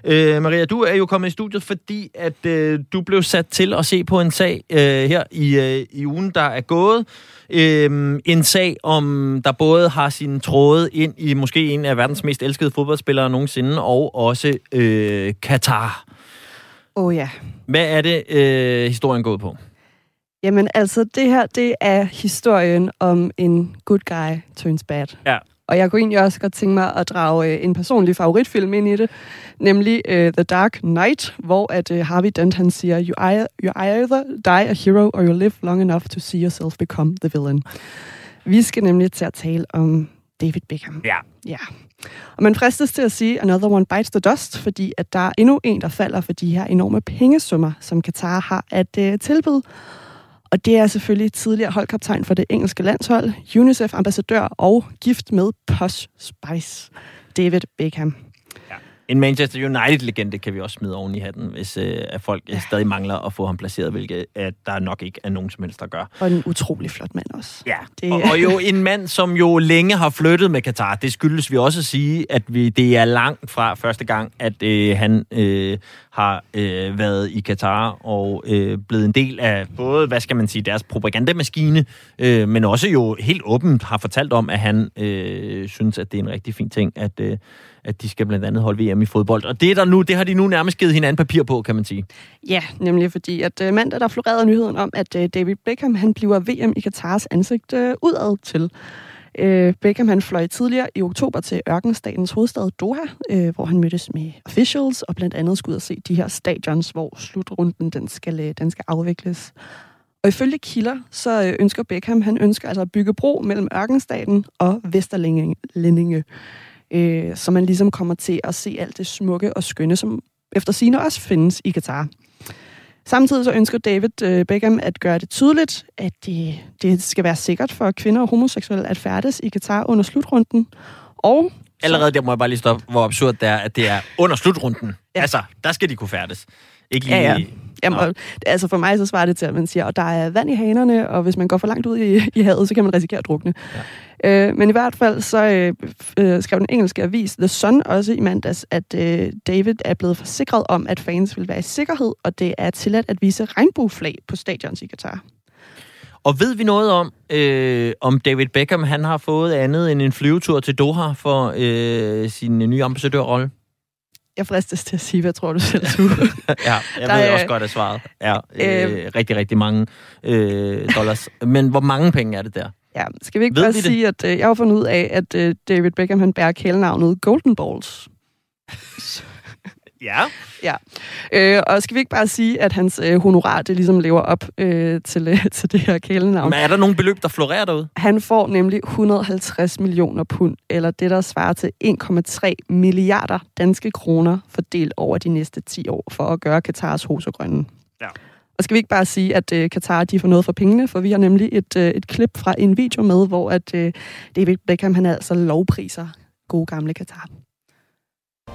Øh, Maria, du er jo kommet i studiet, fordi at øh, du blev sat til at se på en sag øh, her i, øh, i ugen, der er gået. Øh, en sag, om der både har sin tråde ind i måske en af verdens mest elskede fodboldspillere nogensinde, og også øh, Katar. Åh oh, ja. Hvad er det, øh, historien gået på? Jamen altså, det her, det er historien om en good guy turns bad. Ja. Og jeg kunne egentlig også godt tænke mig at drage øh, en personlig favoritfilm ind i det, nemlig uh, The Dark Knight, hvor at uh, Harvey Dent han siger, you either, you either die a hero, or you live long enough to see yourself become the villain. Vi skal nemlig til at tale om David Beckham. Ja. Ja. Og man fristes til at sige, another one bites the dust, fordi at der er endnu en, der falder for de her enorme pengesummer, som Qatar har at uh, tilbyde. Og det er selvfølgelig tidligere holdkaptajn for det engelske landshold, UNICEF-ambassadør og gift med Posh Spice, David Beckham. En Manchester United-legende kan vi også smide oven i hatten, hvis øh, at folk ja. stadig mangler at få ham placeret, hvilket at der nok ikke er nogen som helst, der gør. Og en utrolig flot mand også. Ja, det... og, og jo en mand, som jo længe har flyttet med Katar. Det skyldes vi også at sige, at vi, det er langt fra første gang, at øh, han øh, har øh, været i Katar og øh, blevet en del af både, hvad skal man sige, deres propagandamaskine, øh, men også jo helt åbent har fortalt om, at han øh, synes, at det er en rigtig fin ting, at øh, at de skal blandt andet holde VM i fodbold. Og det, der nu, det har de nu nærmest givet hinanden papir på, kan man sige. Ja, nemlig fordi, at øh, mandag der florerede nyheden om, at øh, David Beckham han bliver VM i Katars ansigt øh, udad til. Øh, Beckham han fløj tidligere i oktober til ørkenstatens hovedstad Doha, øh, hvor han mødtes med officials og blandt andet skulle ud og se de her stadions, hvor slutrunden den skal, øh, den skal afvikles. Og ifølge kilder, så øh, ønsker Beckham, han ønsker altså at bygge bro mellem ørkenstaten og Vesterlændinge øh, så man ligesom kommer til at se alt det smukke og skønne, som efter sine også findes i Katar. Samtidig så ønsker David øh, Beckham at gøre det tydeligt, at det, det skal være sikkert for kvinder og homoseksuelle at færdes i Katar under slutrunden. Og Allerede der må jeg bare lige stoppe, hvor absurd det er, at det er under slutrunden. Ja. Altså, der skal de kunne færdes. Ikke lige... Ja, ja. Jamen, og, altså for mig så svarer det til, at man siger, at der er vand i hanerne, og hvis man går for langt ud i, i havet, så kan man risikere at drukne. Ja. Øh, men i hvert fald så øh, øh, skrev den engelske avis The Sun også i mandags, at øh, David er blevet forsikret om, at fans vil være i sikkerhed, og det er tilladt at vise regnbueflag på stadions i Qatar. Og ved vi noget om, øh, om David Beckham han har fået andet end en flyvetur til Doha for øh, sin nye ambassadørrolle? Jeg fristes til at sige, hvad tror du selv, du? ja, jeg der ved også godt, at svaret er øh, øh, rigtig, rigtig mange øh, dollars. Men hvor mange penge er det der? Ja, skal vi ikke ved bare sige, det? at øh, jeg har fundet ud af, at øh, David Beckham han bærer kælenavnet Golden Balls. Ja. Ja. Øh, og skal vi ikke bare sige, at hans øh, honorar, det ligesom lever op øh, til, øh, til det her kælenavn? Men er der nogle beløb, der florerer derude? Han får nemlig 150 millioner pund, eller det, der svarer til 1,3 milliarder danske kroner, fordelt over de næste 10 år, for at gøre Katars hoser grønne. Ja. Og skal vi ikke bare sige, at øh, Katar de får noget for pengene, for vi har nemlig et, øh, et klip fra en video med, hvor at øh, David Beckham han altså lovpriser gode gamle Katar.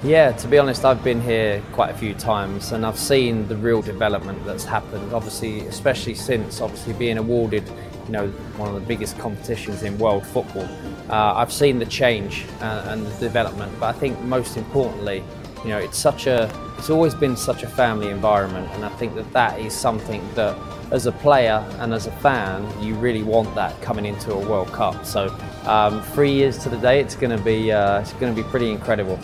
Yeah, to be honest, I've been here quite a few times and I've seen the real development that's happened. Obviously, especially since obviously being awarded, you know, one of the biggest competitions in world football. Uh, I've seen the change uh, and the development, but I think most importantly, you know, it's such a, it's always been such a family environment, and I think that that is something that, as a player and as a fan, you really want that coming into a World Cup. So, um, three years to the day, it's going to be, uh, it's going to be pretty incredible.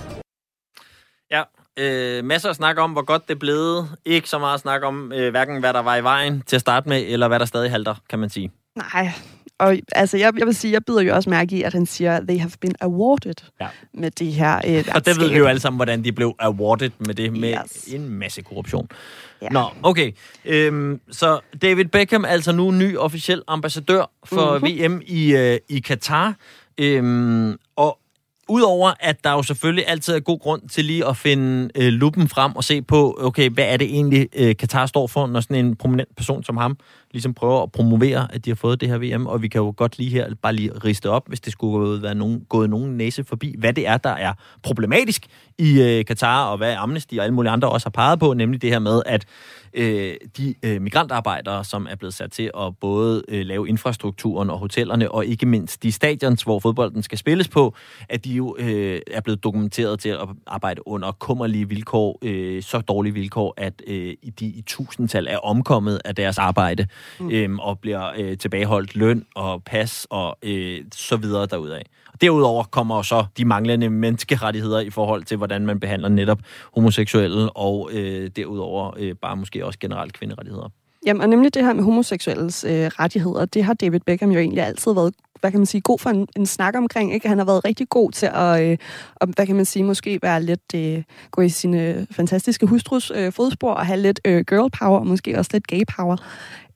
Øh, masser af snak om, hvor godt det er blevet. Ikke så meget snak om, øh, hverken hvad der var i vejen til at starte med, eller hvad der stadig halter, kan man sige. Nej, og altså, jeg, jeg vil sige, jeg bider jo også mærke i, at han siger, they have been awarded Ja. med de her øh, Og det ved vi jo alle sammen, hvordan de blev awarded med det, med Yes. en masse korruption. Ja. Nå, okay. Øhm, så David Beckham, altså nu ny officiel ambassadør for Mhm. VM i, øh, i Katar. Øhm, og Udover at der jo selvfølgelig altid er god grund til lige at finde øh, luppen frem og se på, okay, hvad er det egentlig, øh, Katar står for, når sådan en prominent person som ham ligesom prøver at promovere, at de har fået det her VM, og vi kan jo godt lige her bare lige riste op, hvis det skulle være nogen, gået nogen næse forbi, hvad det er, der er problematisk i øh, Katar, og hvad Amnesty og alle mulige andre også har peget på, nemlig det her med, at øh, de øh, migrantarbejdere, som er blevet sat til at både øh, lave infrastrukturen og hotellerne, og ikke mindst de stadions, hvor fodbolden skal spilles på, at de jo øh, er blevet dokumenteret til at arbejde under kummerlige vilkår, øh, så dårlige vilkår, at øh, de i tusindtal er omkommet af deres arbejde, mm. øh, og bliver øh, tilbageholdt løn og pas og øh, så videre derudaf. Derudover kommer så de manglende menneskerettigheder i forhold til, hvordan man behandler netop homoseksuelle, og øh, derudover øh, bare måske også generelt kvinderettigheder. Jamen, og nemlig det her med homoseksuelles øh, rettigheder, det har David Beckham jo egentlig altid været, hvad kan man sige, god for en, en snak omkring. Ikke? Han har været rigtig god til at, øh, at hvad kan man sige, måske være lidt, øh, gå i sine fantastiske hustrus øh, fodspor og have lidt øh, girl power, og måske også lidt gay power.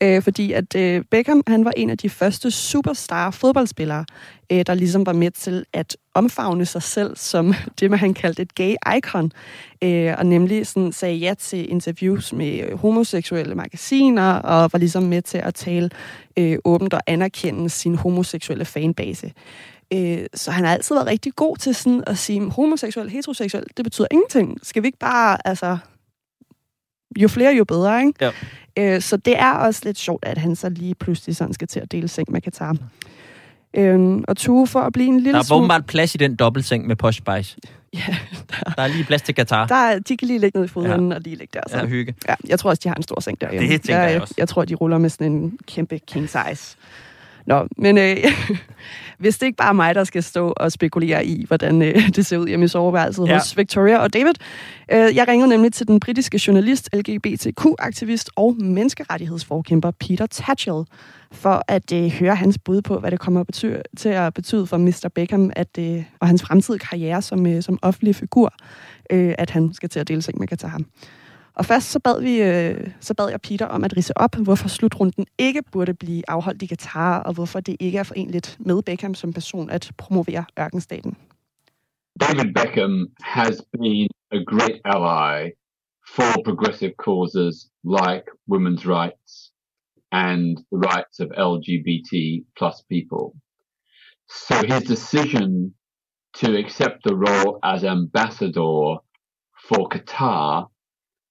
Øh, fordi at øh, Beckham, han var en af de første superstar fodboldspillere, øh, der ligesom var med til at omfavne sig selv som det, man han kaldte et gay icon. Øh, og nemlig sådan sagde ja til interviews med homoseksuelle magasiner, og var ligesom med til at tale øh, åbent og anerkende sin homoseksuelle fanbase. Øh, så han har altid været rigtig god til sådan at sige, homoseksuel, heteroseksuel, det betyder ingenting. Skal vi ikke bare, altså, jo flere, jo bedre, ikke? Ja. Øh, så det er også lidt sjovt, at han så lige pludselig sådan skal til at dele seng med Katar. Øhm, og Tue, for at blive en lille Der er smule... åbenbart plads i den dobbeltseng med Posh Spice. Ja, Der er lige plads til Katar. der, er- de kan lige ligge ned i fodenden ja. og lige ligge der. Så. Ja, hygge. Ja, jeg tror også, de har en stor seng derhjemme. det tænker jeg jeg også. Jeg tror, de ruller med sådan en kæmpe king size. Nå, men øh, hvis det ikke bare er mig, der skal stå og spekulere i, hvordan øh, det ser ud hjemme i soveværelset ja. hos Victoria og David. Øh, jeg ringede nemlig til den britiske journalist, LGBTQ-aktivist og menneskerettighedsforkæmper Peter Tatchell, for at øh, høre hans bud på, hvad det kommer at betyde, til at betyde for Mr. Beckham at, øh, og hans fremtidige karriere som, øh, som offentlig figur, øh, at han skal til at dele seng med Katar. Og først så bad, vi, øh, så bad jeg Peter om at rise op, hvorfor slutrunden ikke burde blive afholdt i Katar, og hvorfor det ikke er forenligt med Beckham som person at promovere ørkenstaten. David Beckham has been a great ally for progressive causes like women's rights and the rights of LGBT plus people. So his decision to accept the role as ambassador for Qatar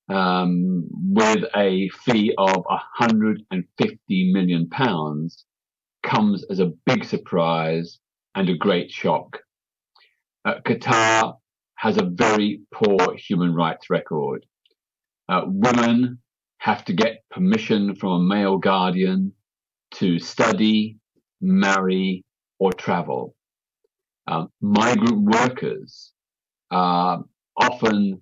um, with a fee of 150 million pounds comes as a big surprise and a great shock. Uh, Qatar has a very poor human rights record. Uh, women have to get permission from a male guardian to study, marry, or travel. Um, migrant workers uh, often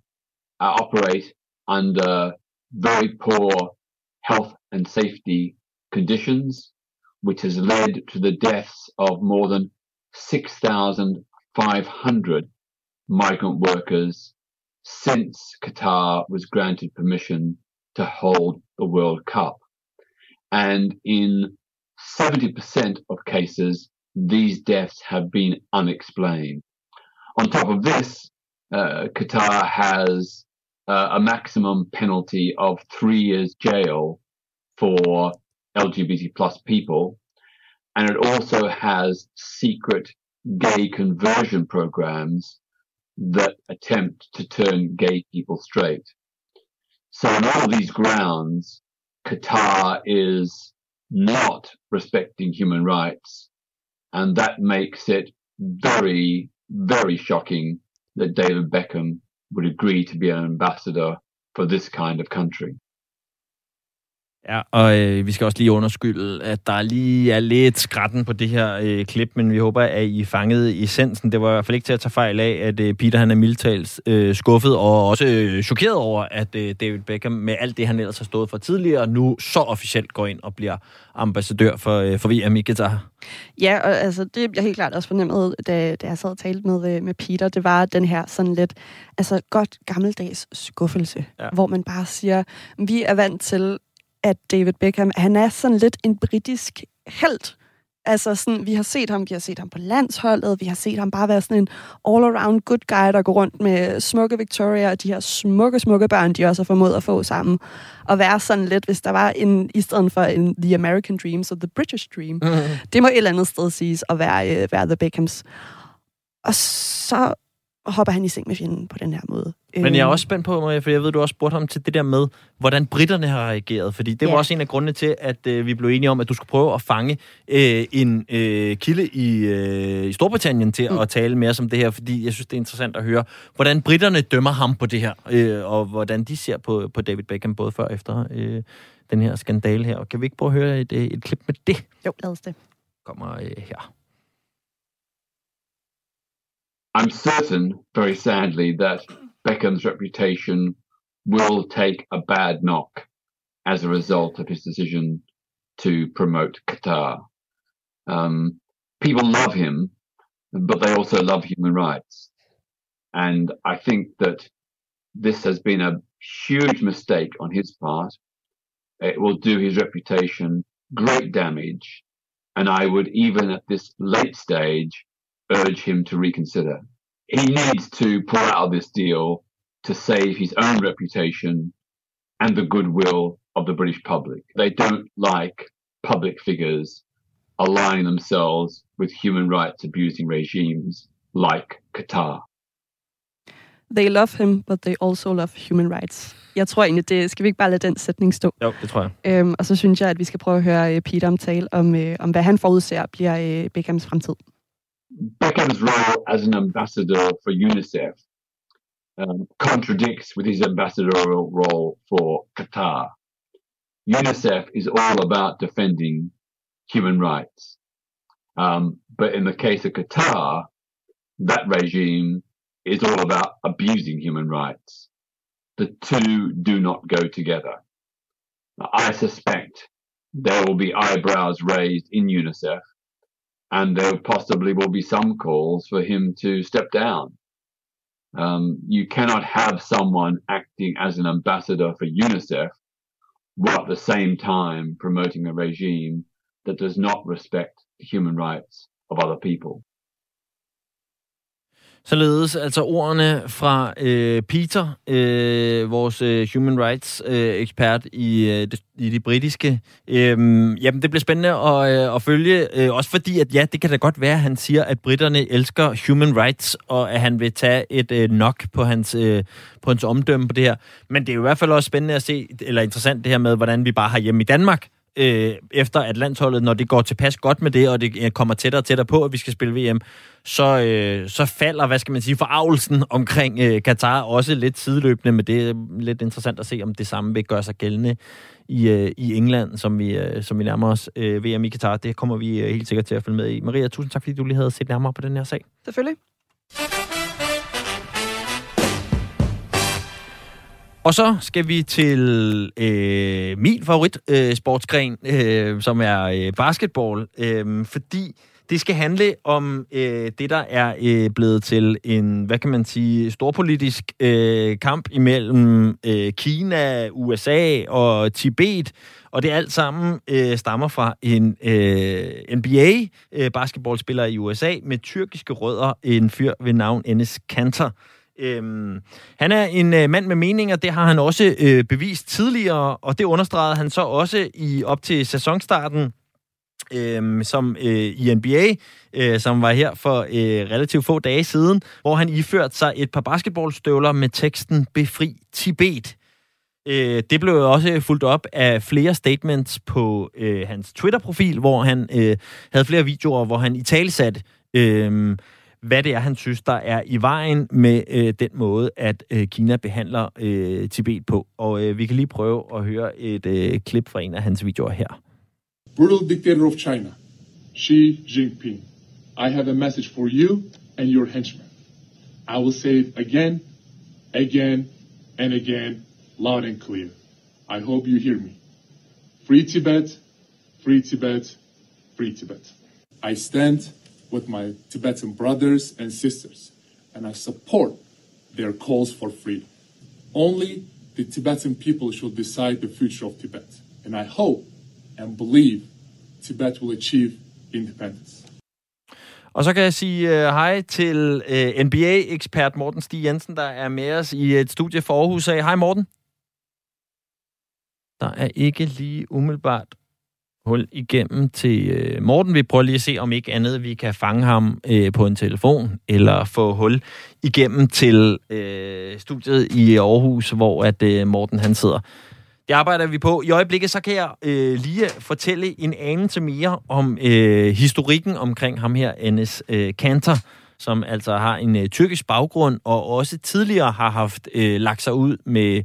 uh, operate under very poor health and safety conditions, which has led to the deaths of more than 6,500 migrant workers since Qatar was granted permission to hold the World Cup. And in 70% of cases, these deaths have been unexplained. On top of this, uh, Qatar has uh, a maximum penalty of three years jail for LGBT plus people. And it also has secret gay conversion programs that attempt to turn gay people straight. So on all these grounds, Qatar is not respecting human rights. And that makes it very, very shocking that David Beckham would agree to be an ambassador for this kind of country. Ja, og øh, vi skal også lige underskylde, at der lige er lidt skratten på det her øh, klip, men vi håber, at I fangede essensen. Det var i hvert fald ikke til at tage fejl af, at øh, Peter han er mildtalt øh, skuffet og også øh, chokeret over, at øh, David Beckham med alt det, han ellers har stået for tidligere, nu så officielt går ind og bliver ambassadør for, øh, for VM i Qatar. Ja, og altså, det jeg helt klart også fornemmet, da, da jeg sad og talte med, øh, med Peter, det var den her sådan lidt, altså godt gammeldags skuffelse, ja. hvor man bare siger, vi er vant til at David Beckham, han er sådan lidt en britisk held. Altså sådan, vi har set ham, vi har set ham på landsholdet, vi har set ham bare være sådan en all-around good guy, der går rundt med smukke Victoria og de her smukke, smukke børn, de også har formået at få sammen. Og være sådan lidt, hvis der var en, i stedet for en The American Dream, så The British Dream. Mm-hmm. Det må et eller andet sted siges at være, uh, være The Beckhams. Og så hopper han i seng med fjenden på den her måde. Men jeg er øhm. også spændt på, Maria, for jeg ved, du også spurgte ham til det der med, hvordan britterne har reageret. Fordi det ja. var også en af grundene til, at øh, vi blev enige om, at du skulle prøve at fange øh, en øh, kilde i, øh, i Storbritannien til mm. at tale mere om det her, fordi jeg synes, det er interessant at høre, hvordan britterne dømmer ham på det her, øh, og hvordan de ser på, på David Beckham, både før og efter øh, den her skandale her. Og kan vi ikke prøve at høre et, øh, et klip med det? Jo, lad os det. Kommer øh, her. I'm certain, very sadly, that Beckham's reputation will take a bad knock as a result of his decision to promote Qatar. Um, people love him, but they also love human rights. And I think that this has been a huge mistake on his part. It will do his reputation great damage. And I would, even at this late stage, urge him to reconsider. He needs to pull out of this deal to save his own reputation and the goodwill of the British public. They don't like public figures aligning themselves with human rights abusing regimes like Qatar. They love him, but they also love human rights. Jeg tror egentlig, det skal vi ikke bare lade den sætning stå. Jo, det tror jeg. Øhm, og så synes jeg, at vi skal prøve at høre øh, Peter om tale om, øh, om hvad han forudser bliver øh, Beckhams fremtid. Beckham's role as an ambassador for UNICEF um, contradicts with his ambassadorial role for Qatar. UNICEF is all about defending human rights. Um, but in the case of Qatar, that regime is all about abusing human rights. The two do not go together. I suspect there will be eyebrows raised in UNICEF and there possibly will be some calls for him to step down. Um, you cannot have someone acting as an ambassador for UNICEF while at the same time promoting a regime that does not respect the human rights of other people. Således altså ordene fra øh, Peter, øh, vores øh, human rights øh, ekspert i, øh, det, i de britiske. Øhm, jamen, det bliver spændende at, øh, at følge, øh, også fordi, at ja, det kan da godt være, at han siger, at britterne elsker human rights, og at han vil tage et øh, nok på hans, øh, på hans omdømme på det her. Men det er jo i hvert fald også spændende at se, eller interessant det her med, hvordan vi bare har hjemme i Danmark øh, efter at landsholdet, når det går tilpas godt med det, og det øh, kommer tættere og tættere på, at vi skal spille VM, så, øh, så falder, hvad skal man sige, forarvelsen omkring øh, Katar også lidt sideløbende, med det er lidt interessant at se, om det samme vil gøre sig gældende i, øh, i England, som vi, øh, som vi nærmer os øh, VM i Katar. Det kommer vi øh, helt sikkert til at følge med i. Maria, tusind tak, fordi du lige havde set nærmere på den her sag. Selvfølgelig. Og så skal vi til øh, min favorit øh, sportsgren, øh, som er øh, basketball, øh, fordi Det skal handle om øh, det, der er øh, blevet til en, hvad kan man sige, storpolitisk øh, kamp imellem øh, Kina, USA og Tibet. Og det alt sammen øh, stammer fra en øh, NBA-basketballspiller øh, i USA med tyrkiske rødder, en fyr ved navn Enes Kanter. Øhm, han er en øh, mand med meninger, det har han også øh, bevist tidligere, og det understregede han så også i op til sæsonstarten øh, som øh, i NBA, øh, som var her for øh, relativt få dage siden, hvor han iførte sig et par basketballstøvler med teksten Befri Tibet. Øh, det blev også fuldt op af flere statements på øh, hans Twitter-profil, hvor han øh, havde flere videoer, hvor han i talsat øh, hvad det er, han synes, der er i vejen med øh, den måde, at øh, Kina behandler øh, Tibet på. Og øh, vi kan lige prøve at høre et øh, klip fra en af hans videoer her. Brutal dictator of China, Xi Jinping, I have a message for you and your henchmen. I will say it again, again, and again, loud and clear. I hope you hear me. Free Tibet, free Tibet, free Tibet. I stand with my Tibetan brothers and sisters, and I support their calls for freedom. Only the Tibetan people should decide the future of Tibet, and I hope and believe Tibet will achieve independence. Og så kan jeg sige øh, hej til øh, NBA-ekspert Morten Stig Jensen, der er med os i et studie for Aarhus. Hej Morten. Der er ikke lige umiddelbart hul igennem til øh, Morten. Vi prøver lige at se, om ikke andet vi kan fange ham øh, på en telefon, eller få hul igennem til øh, studiet i Aarhus, hvor at øh, Morten han sidder. Det arbejder vi på. I øjeblikket så kan jeg øh, lige fortælle en anelse mere om øh, historikken omkring ham her, Enes øh, Kanter, som altså har en øh, tyrkisk baggrund, og også tidligere har haft øh, lagt sig ud med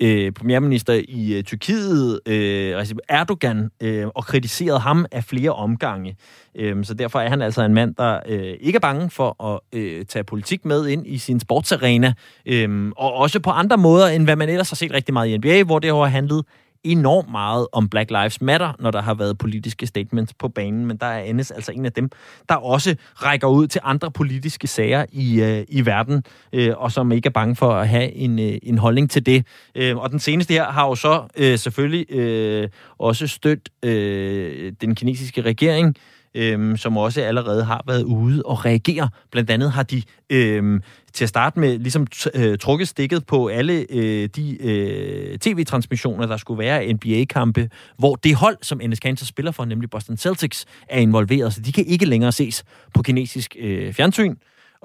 øh, premierminister i øh, Tyrkiet, øh, Recep Erdogan, øh, og kritiseret ham af flere omgange. Øh, så derfor er han altså en mand, der øh, ikke er bange for at øh, tage politik med ind i sin sportsarena, øh, og også på andre måder, end hvad man ellers har set rigtig meget i NBA, hvor det har handlet enormt meget om Black Lives Matter, når der har været politiske statements på banen, men der er Ennis altså en af dem, der også rækker ud til andre politiske sager i, øh, i verden, øh, og som ikke er bange for at have en, øh, en holdning til det. Øh, og den seneste her har jo så øh, selvfølgelig øh, også stødt øh, den kinesiske regering, øh, Øhm, som også allerede har været ude og reagere. Blandt andet har de øh, til at starte med ligesom øh, trukket stikket på alle øh, de øh, tv-transmissioner, der skulle være NBA-kampe, hvor det hold, som Enes Kanter spiller for, nemlig Boston Celtics, er involveret. Så de kan ikke længere ses på kinesisk øh, fjernsyn.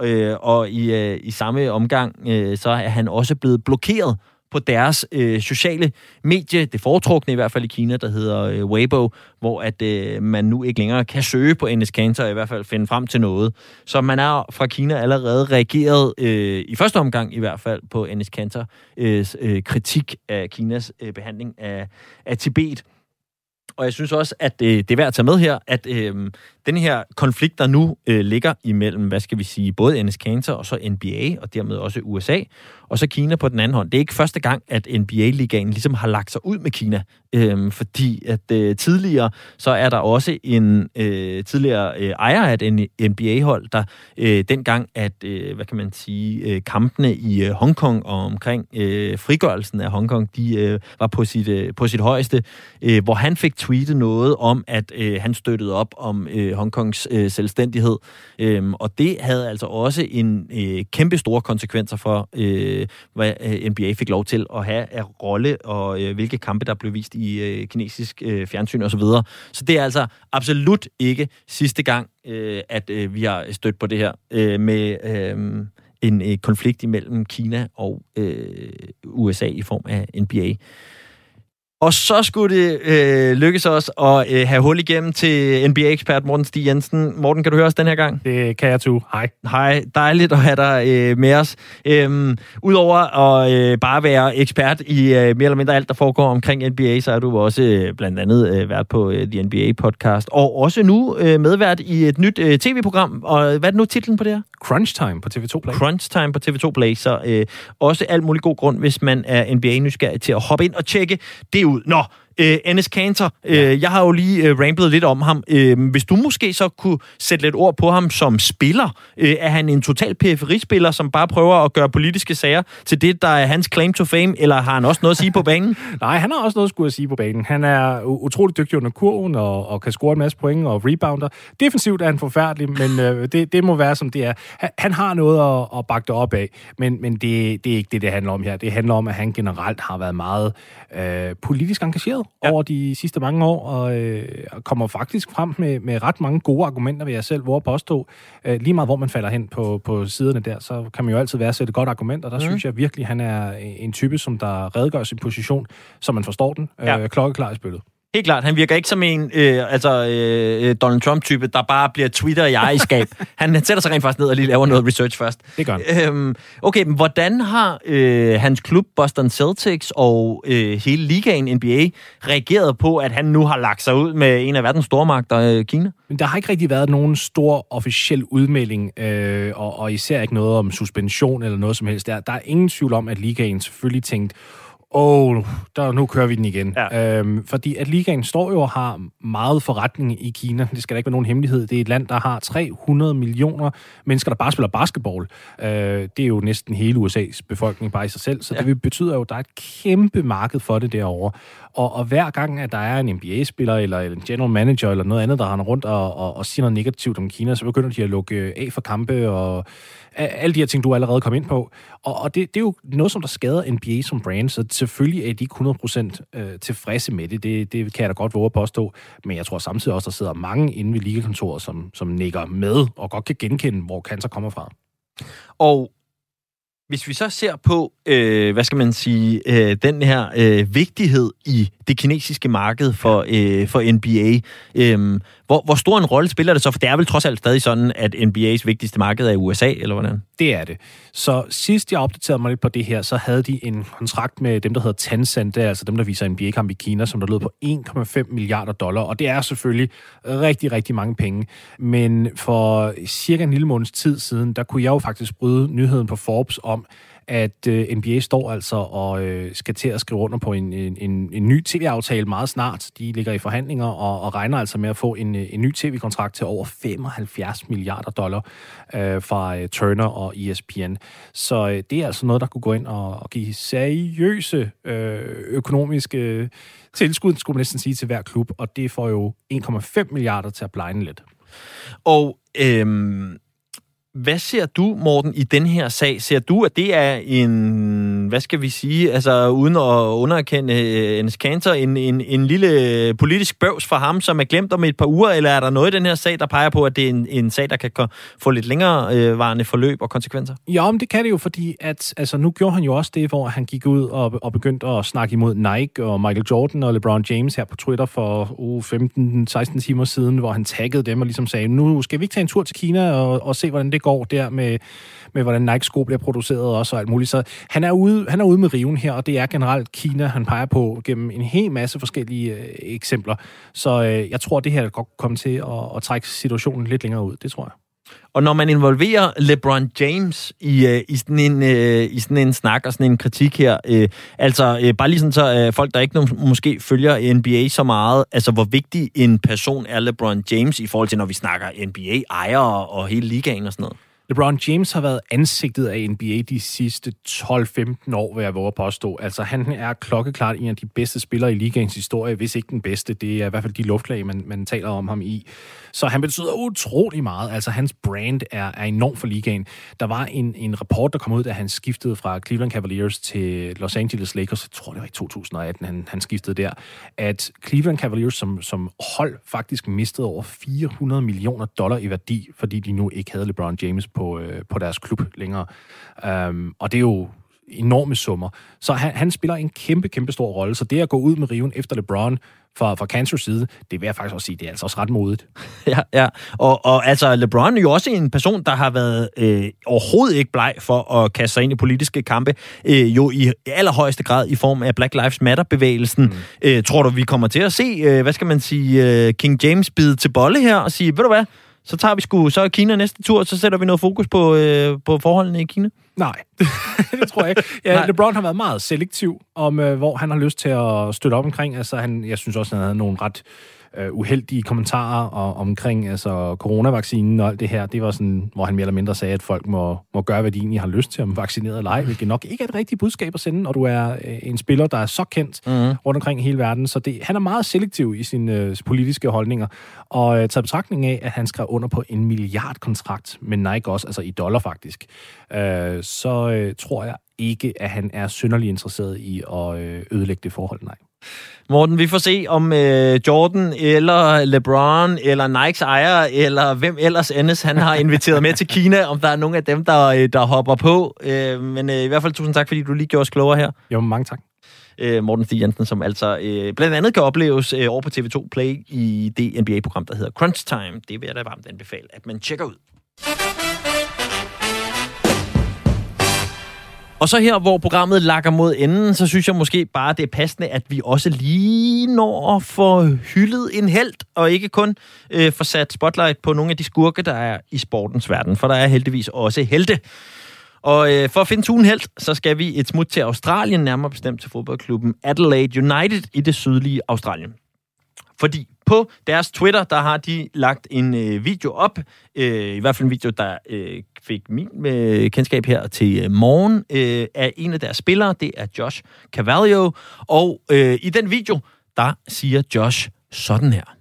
Øh, og i, øh, i samme omgang, øh, så er han også blevet blokeret på deres øh, sociale medie, det foretrukne i hvert fald i Kina, der hedder øh, Weibo, hvor at øh, man nu ikke længere kan søge på NS Cancer, og i hvert fald finde frem til noget. Så man er fra Kina allerede reageret, øh, i første omgang i hvert fald, på NS Cancer øh, øh, kritik af Kinas øh, behandling af, af Tibet. Og jeg synes også, at øh, det er værd at tage med her, at øh, den her konflikt, der nu øh, ligger imellem, hvad skal vi sige, både NS Cancer og så NBA, og dermed også USA, og så Kina på den anden hånd. Det er ikke første gang, at NBA-ligaen ligesom har lagt sig ud med Kina, øh, fordi at øh, tidligere, så er der også en øh, tidligere øh, ejer af et NBA-hold, der øh, dengang, at, øh, hvad kan man sige, øh, kampene i øh, Hongkong og omkring øh, frigørelsen af Hongkong, de øh, var på sit, øh, på sit højeste, øh, hvor han fik tweetet noget om, at øh, han støttede op om øh, Hongkongs øh, selvstændighed. Øh, og det havde altså også en øh, kæmpe store konsekvenser for, øh, Øh, hvad øh, NBA fik lov til at have af rolle, og øh, hvilke kampe, der blev vist i øh, kinesisk øh, fjernsyn osv. Så, videre. så det er altså absolut ikke sidste gang, øh, at øh, vi har stødt på det her øh, med... Øh, en øh, konflikt imellem Kina og øh, USA i form af NBA. Og så skulle det øh, lykkes os at øh, have hul igennem til NBA-ekspert Morten Stig Jensen. Morten, kan du høre os den her gang? Det kan jeg too. Hej. Hej, dejligt at have dig øh, med os. Øhm, Udover at øh, bare være ekspert i øh, mere eller mindre alt, der foregår omkring NBA, så er du også øh, blandt andet øh, vært på øh, The NBA-podcast, og også nu øh, medvært i et nyt øh, tv-program. Og hvad er det nu titlen på det her? Crunch Time på TV2 Play. Crunch Time på TV2 Play, så øh, også alt muligt god grund, hvis man er NBA-nysgerrig til at hoppe ind og tjekke det ud. Nå, Øh, Enes Kanter, øh, jeg har jo lige øh, ramblet lidt om ham. Øh, hvis du måske så kunne sætte lidt ord på ham som spiller. Øh, er han en total periferispiller, som bare prøver at gøre politiske sager til det, der er hans claim to fame, eller har han også noget at sige på banen? Nej, han har også noget at skulle at sige på banen. Han er utrolig dygtig under kurven og, og kan score en masse point og rebounder. Defensivt er han forfærdelig, men øh, det, det må være, som det er. Han, han har noget at, at bakke det op af, men, men det, det er ikke det, det handler om her. Det handler om, at han generelt har været meget øh, politisk engageret ja. over de sidste mange år, og øh, kommer faktisk frem med, med ret mange gode argumenter, vil jeg selv våge påstå. Øh, lige meget hvor man falder hen på, på siderne der, så kan man jo altid være et godt argument, og der mm. synes jeg virkelig, han er en type, som der redegør sin position, så man forstår den, ja. øh, klokkeklar i spillet. Helt klart. Han virker ikke som en øh, altså, øh, Donald Trump-type, der bare bliver Twitter i ejerskab. han sætter sig rent faktisk ned og lige laver noget research først. Det gør han. Øhm, okay, men hvordan har øh, hans klub Boston Celtics og øh, hele ligaen NBA reageret på, at han nu har lagt sig ud med en af verdens stormagter, øh, Kina? Men der har ikke rigtig været nogen stor officiel udmelding, øh, og, og især ikke noget om suspension eller noget som helst. Der, der er ingen tvivl om, at ligaen selvfølgelig tænkte, åh, oh, der, nu kører vi den igen. Ja. Øhm, fordi at ligaen står jo og har meget forretning i Kina. Det skal da ikke være nogen hemmelighed. Det er et land, der har 300 millioner mennesker, der bare spiller basketball. Øh, det er jo næsten hele USA's befolkning bare i sig selv. Så ja. det betyder jo, at der er et kæmpe marked for det derovre. Og, og hver gang, at der er en NBA-spiller eller en general manager eller noget andet, der har rundt og, og, og siger noget negativt om Kina, så begynder de at lukke af for kampe og alle de her ting, du allerede kom ind på. Og, og det, det er jo noget, som der skader NBA som brand, så selvfølgelig er de ikke 100% øh, tilfredse med det. det. Det kan jeg da godt våge at påstå. Men jeg tror samtidig også, der sidder mange inde ved ligekontoret, som, som nikker med og godt kan genkende, hvor cancer kommer fra. Og hvis vi så ser på, øh, hvad skal man sige, øh, den her øh, vigtighed i det kinesiske marked for, øh, for NBA, øh, hvor, hvor stor en rolle spiller det så? For det er vel trods alt stadig sådan, at NBA's vigtigste marked er i USA, eller hvordan? Det er det. Så sidst jeg opdaterede mig lidt på det her, så havde de en kontrakt med dem, der hedder Tencent, det er altså dem, der viser NBA-kamp i Kina, som der lød på 1,5 milliarder dollar, og det er selvfølgelig rigtig, rigtig mange penge. Men for cirka en lille måneds tid siden, der kunne jeg jo faktisk bryde nyheden på Forbes om, at øh, NBA står altså og øh, skal til at skrive under på en, en, en, en ny tv-aftale meget snart. De ligger i forhandlinger og, og regner altså med at få en, øh, en ny tv-kontrakt til over 75 milliarder dollar øh, fra øh, Turner og ESPN. Så øh, det er altså noget, der kunne gå ind og, og give seriøse øh, økonomiske øh, tilskud, skulle man næsten sige, til hver klub, og det får jo 1,5 milliarder til at blegne lidt. Og øhm hvad ser du, Morten, i den her sag? Ser du, at det er en, hvad skal vi sige, altså uden at underkende øh, uh, Enes Kanter, en, en, en lille politisk bøvs for ham, som er glemt om et par uger, eller er der noget i den her sag, der peger på, at det er en, en sag, der kan få lidt længere øh, varende forløb og konsekvenser? Ja, men det kan det jo, fordi at, altså, nu gjorde han jo også det, hvor han gik ud og, og begyndte at snakke imod Nike og Michael Jordan og LeBron James her på Twitter for uh, 15-16 timer siden, hvor han taggede dem og ligesom sagde, nu skal vi ikke tage en tur til Kina og, og se, hvordan det går går der med, med hvordan Nike-sko bliver produceret også og alt muligt. Så han er, ude, han er ude med riven her, og det er generelt Kina, han peger på gennem en hel masse forskellige øh, eksempler. Så øh, jeg tror, det her godt komme til at, at trække situationen lidt længere ud. Det tror jeg. Og når man involverer LeBron James i, øh, i, sådan, en, øh, i sådan en snak og sådan en kritik her, øh, altså øh, bare lige sådan så øh, folk, der ikke måske følger NBA så meget, altså hvor vigtig en person er LeBron James i forhold til, når vi snakker NBA-ejere og hele ligaen og sådan noget? LeBron James har været ansigtet af NBA de sidste 12-15 år, vil jeg våge at påstå. Altså, han er klokkeklart en af de bedste spillere i ligaens historie, hvis ikke den bedste. Det er i hvert fald de luftlag, man, man taler om ham i. Så han betyder utrolig meget. Altså, hans brand er, er enorm for ligaen. Der var en, en rapport, der kom ud, da han skiftede fra Cleveland Cavaliers til Los Angeles Lakers. Jeg tror, det var i 2018, han, han skiftede der. At Cleveland Cavaliers som, som hold faktisk mistede over 400 millioner dollar i værdi, fordi de nu ikke havde LeBron James på, øh, på deres klub længere. Um, og det er jo enorme summer. Så han, han spiller en kæmpe, kæmpe stor rolle. Så det at gå ud med riven efter LeBron fra, fra Kansas side, det vil jeg faktisk også sige, det er altså også ret modigt. Ja, ja. Og, og altså, LeBron er jo også en person, der har været øh, overhovedet ikke bleg for at kaste sig ind i politiske kampe, øh, jo i allerhøjeste grad i form af Black Lives Matter-bevægelsen. Mm. Øh, tror du, vi kommer til at se, øh, hvad skal man sige, øh, King James bide til bolle her og sige, ved du hvad, Så tager vi sgu så Kina næste tur, så sætter vi noget fokus på, øh, på forholdene i Kina. Nej, det tror jeg ikke. Ja, Nej. LeBron har været meget selektiv om, øh, hvor han har lyst til at støtte op omkring. Altså, han, jeg synes også, han havde nogle ret øh, uheldige kommentarer og, omkring altså, coronavaccinen og alt det her. Det var sådan, hvor han mere eller mindre sagde, at folk må, må gøre, hvad de egentlig har lyst til, om vaccineret eller ej, hvilket nok ikke er et rigtigt budskab at sende, når du er øh, en spiller, der er så kendt mm. rundt omkring i hele verden. Så det, han er meget selektiv i sine øh, politiske holdninger. Og øh, taget betragtning af, at han skrev under på en milliardkontrakt med Nike også, altså i dollar faktisk, øh, så øh, tror jeg ikke, at han er synderlig interesseret i at øh, ødelægge det forhold, nej. Morten, vi får se, om øh, Jordan eller LeBron eller Nikes ejer eller hvem ellers endes han har inviteret med til Kina, om der er nogen af dem, der, øh, der hopper på. Øh, men øh, i hvert fald tusind tak, fordi du lige gjorde os klogere her. Jo, mange tak. Øh, Morten Stig Jensen, som altså øh, blandt andet kan opleves øh, over på TV2 Play i det NBA-program, der hedder Crunch Time. Det vil jeg da varmt anbefale, at man tjekker ud. Og så her, hvor programmet lakker mod enden, så synes jeg måske bare, det er passende, at vi også lige når at få hyldet en held, og ikke kun øh, få sat spotlight på nogle af de skurke, der er i sportens verden, for der er heldigvis også helte. Og øh, for at finde tunen held, så skal vi et smut til Australien, nærmere bestemt til fodboldklubben Adelaide United i det sydlige Australien. Fordi på deres Twitter, der har de lagt en øh, video op, øh, i hvert fald en video, der øh, fik min øh, kendskab her til øh, morgen, øh, af en af deres spillere, det er Josh Cavallo, og øh, i den video, der siger Josh sådan her.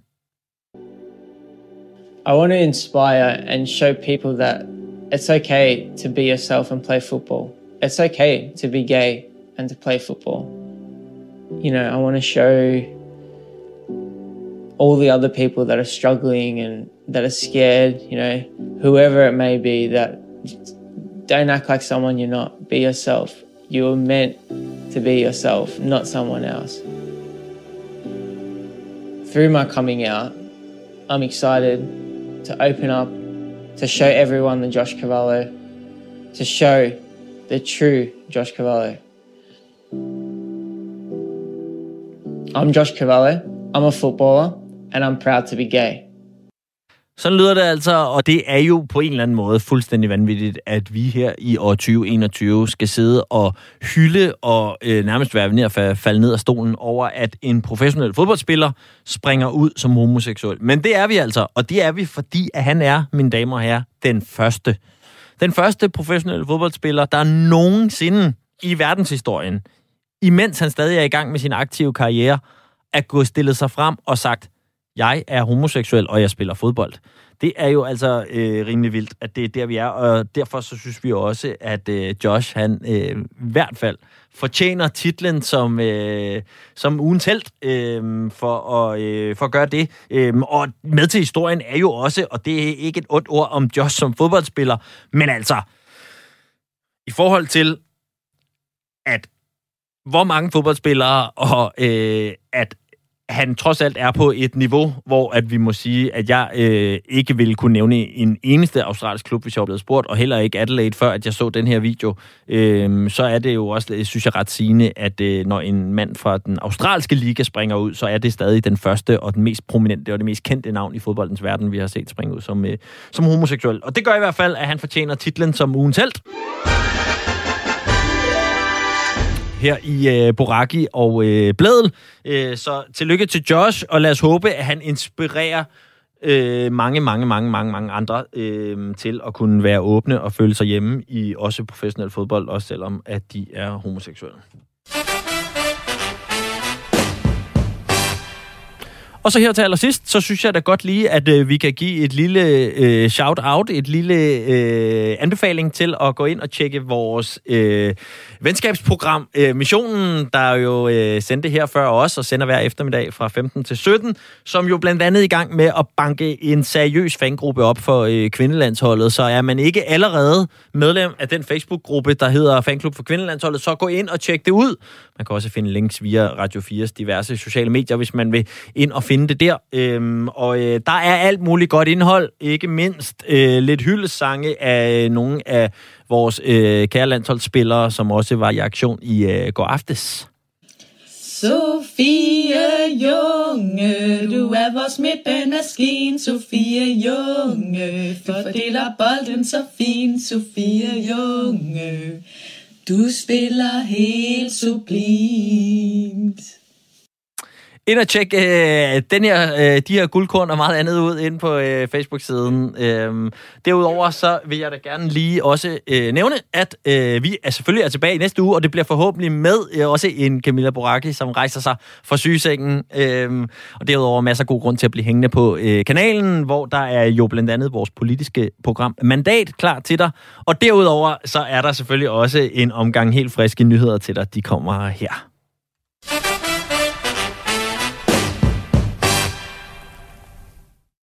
I want to inspire and show people that it's okay to be yourself and play football. It's okay to be gay and to play football. You know, I want to show all the other people that are struggling and that are scared, you know, whoever it may be, that don't act like someone you're not. Be yourself. You were meant to be yourself, not someone else. Through my coming out, I'm excited to open up, to show everyone the Josh Cavallo, to show the true Josh Cavallo. I'm Josh Cavallo. I'm a footballer. And I'm proud to be gay. Sådan lyder det altså, og det er jo på en eller anden måde fuldstændig vanvittigt, at vi her i år 2021 skal sidde og hylde og øh, nærmest være ved at falde ned af stolen over, at en professionel fodboldspiller springer ud som homoseksuel. Men det er vi altså, og det er vi, fordi at han er, mine damer og herrer, den første. Den første professionelle fodboldspiller, der nogensinde i verdenshistorien, imens han stadig er i gang med sin aktive karriere, at gå stillet sig frem og sagt, jeg er homoseksuel, og jeg spiller fodbold. Det er jo altså øh, rimelig vildt, at det er der, vi er, og derfor så synes vi også, at øh, Josh, han øh, i hvert fald fortjener titlen som, øh, som ugens held øh, for, at, øh, for at gøre det. Øh, og med til historien er jo også, og det er ikke et ondt ord om Josh som fodboldspiller, men altså, i forhold til, at hvor mange fodboldspillere, og øh, at han trods alt er på et niveau, hvor at vi må sige, at jeg øh, ikke ville kunne nævne en eneste australsk klub, hvis jeg var blevet spurgt, og heller ikke Adelaide, før at jeg så den her video. Øh, så er det jo også, øh, synes jeg, ret sigende, at øh, når en mand fra den australske liga springer ud, så er det stadig den første og den mest prominente og det mest kendte navn i fodboldens verden, vi har set springe ud som, øh, som homoseksuel. Og det gør i hvert fald, at han fortjener titlen som ugens held her i øh, Boraki og øh, Bladel. Øh, så tillykke til Josh, og lad os håbe, at han inspirerer øh, mange, mange, mange, mange, mange andre øh, til at kunne være åbne og føle sig hjemme i også professionel fodbold, også selvom at de er homoseksuelle. Og så her til allersidst, så synes jeg da godt lige, at øh, vi kan give et lille øh, shout-out, et lille øh, anbefaling til at gå ind og tjekke vores øh, venskabsprogram øh, Missionen, der jo øh, sendte her før os og sender hver eftermiddag fra 15 til 17, som jo blandt andet i gang med at banke en seriøs fangruppe op for øh, kvindelandsholdet. Så er man ikke allerede medlem af den Facebook-gruppe, der hedder Fanklub for Kvindelandsholdet, så gå ind og tjek det ud. Man kan også finde links via Radio 4's diverse sociale medier, hvis man vil ind og finde det der. Øhm, og øh, der er alt muligt godt indhold, ikke mindst øh, lidt hyldesange af øh, nogle af vores øh, kære landsholdsspillere, som også var i aktion i øh, går aftes. Sofie Junge, du er vores midtbanemaskine, Sofie Junge. Fordeler bolden så fint, Sofie Junge. Du spiller helt sublimt. Ind og tjek øh, den her, øh, de her guldkorn og meget andet ud ind på øh, Facebook-siden. Øh, derudover så vil jeg da gerne lige også øh, nævne, at øh, vi er selvfølgelig er tilbage i næste uge, og det bliver forhåbentlig med øh, også en Camilla Boracchi, som rejser sig fra sygesengen. Øh, og derudover masser af god grund til at blive hængende på øh, kanalen, hvor der er jo blandt andet vores politiske program Mandat klar til dig. Og derudover så er der selvfølgelig også en omgang helt friske nyheder til dig. De kommer her.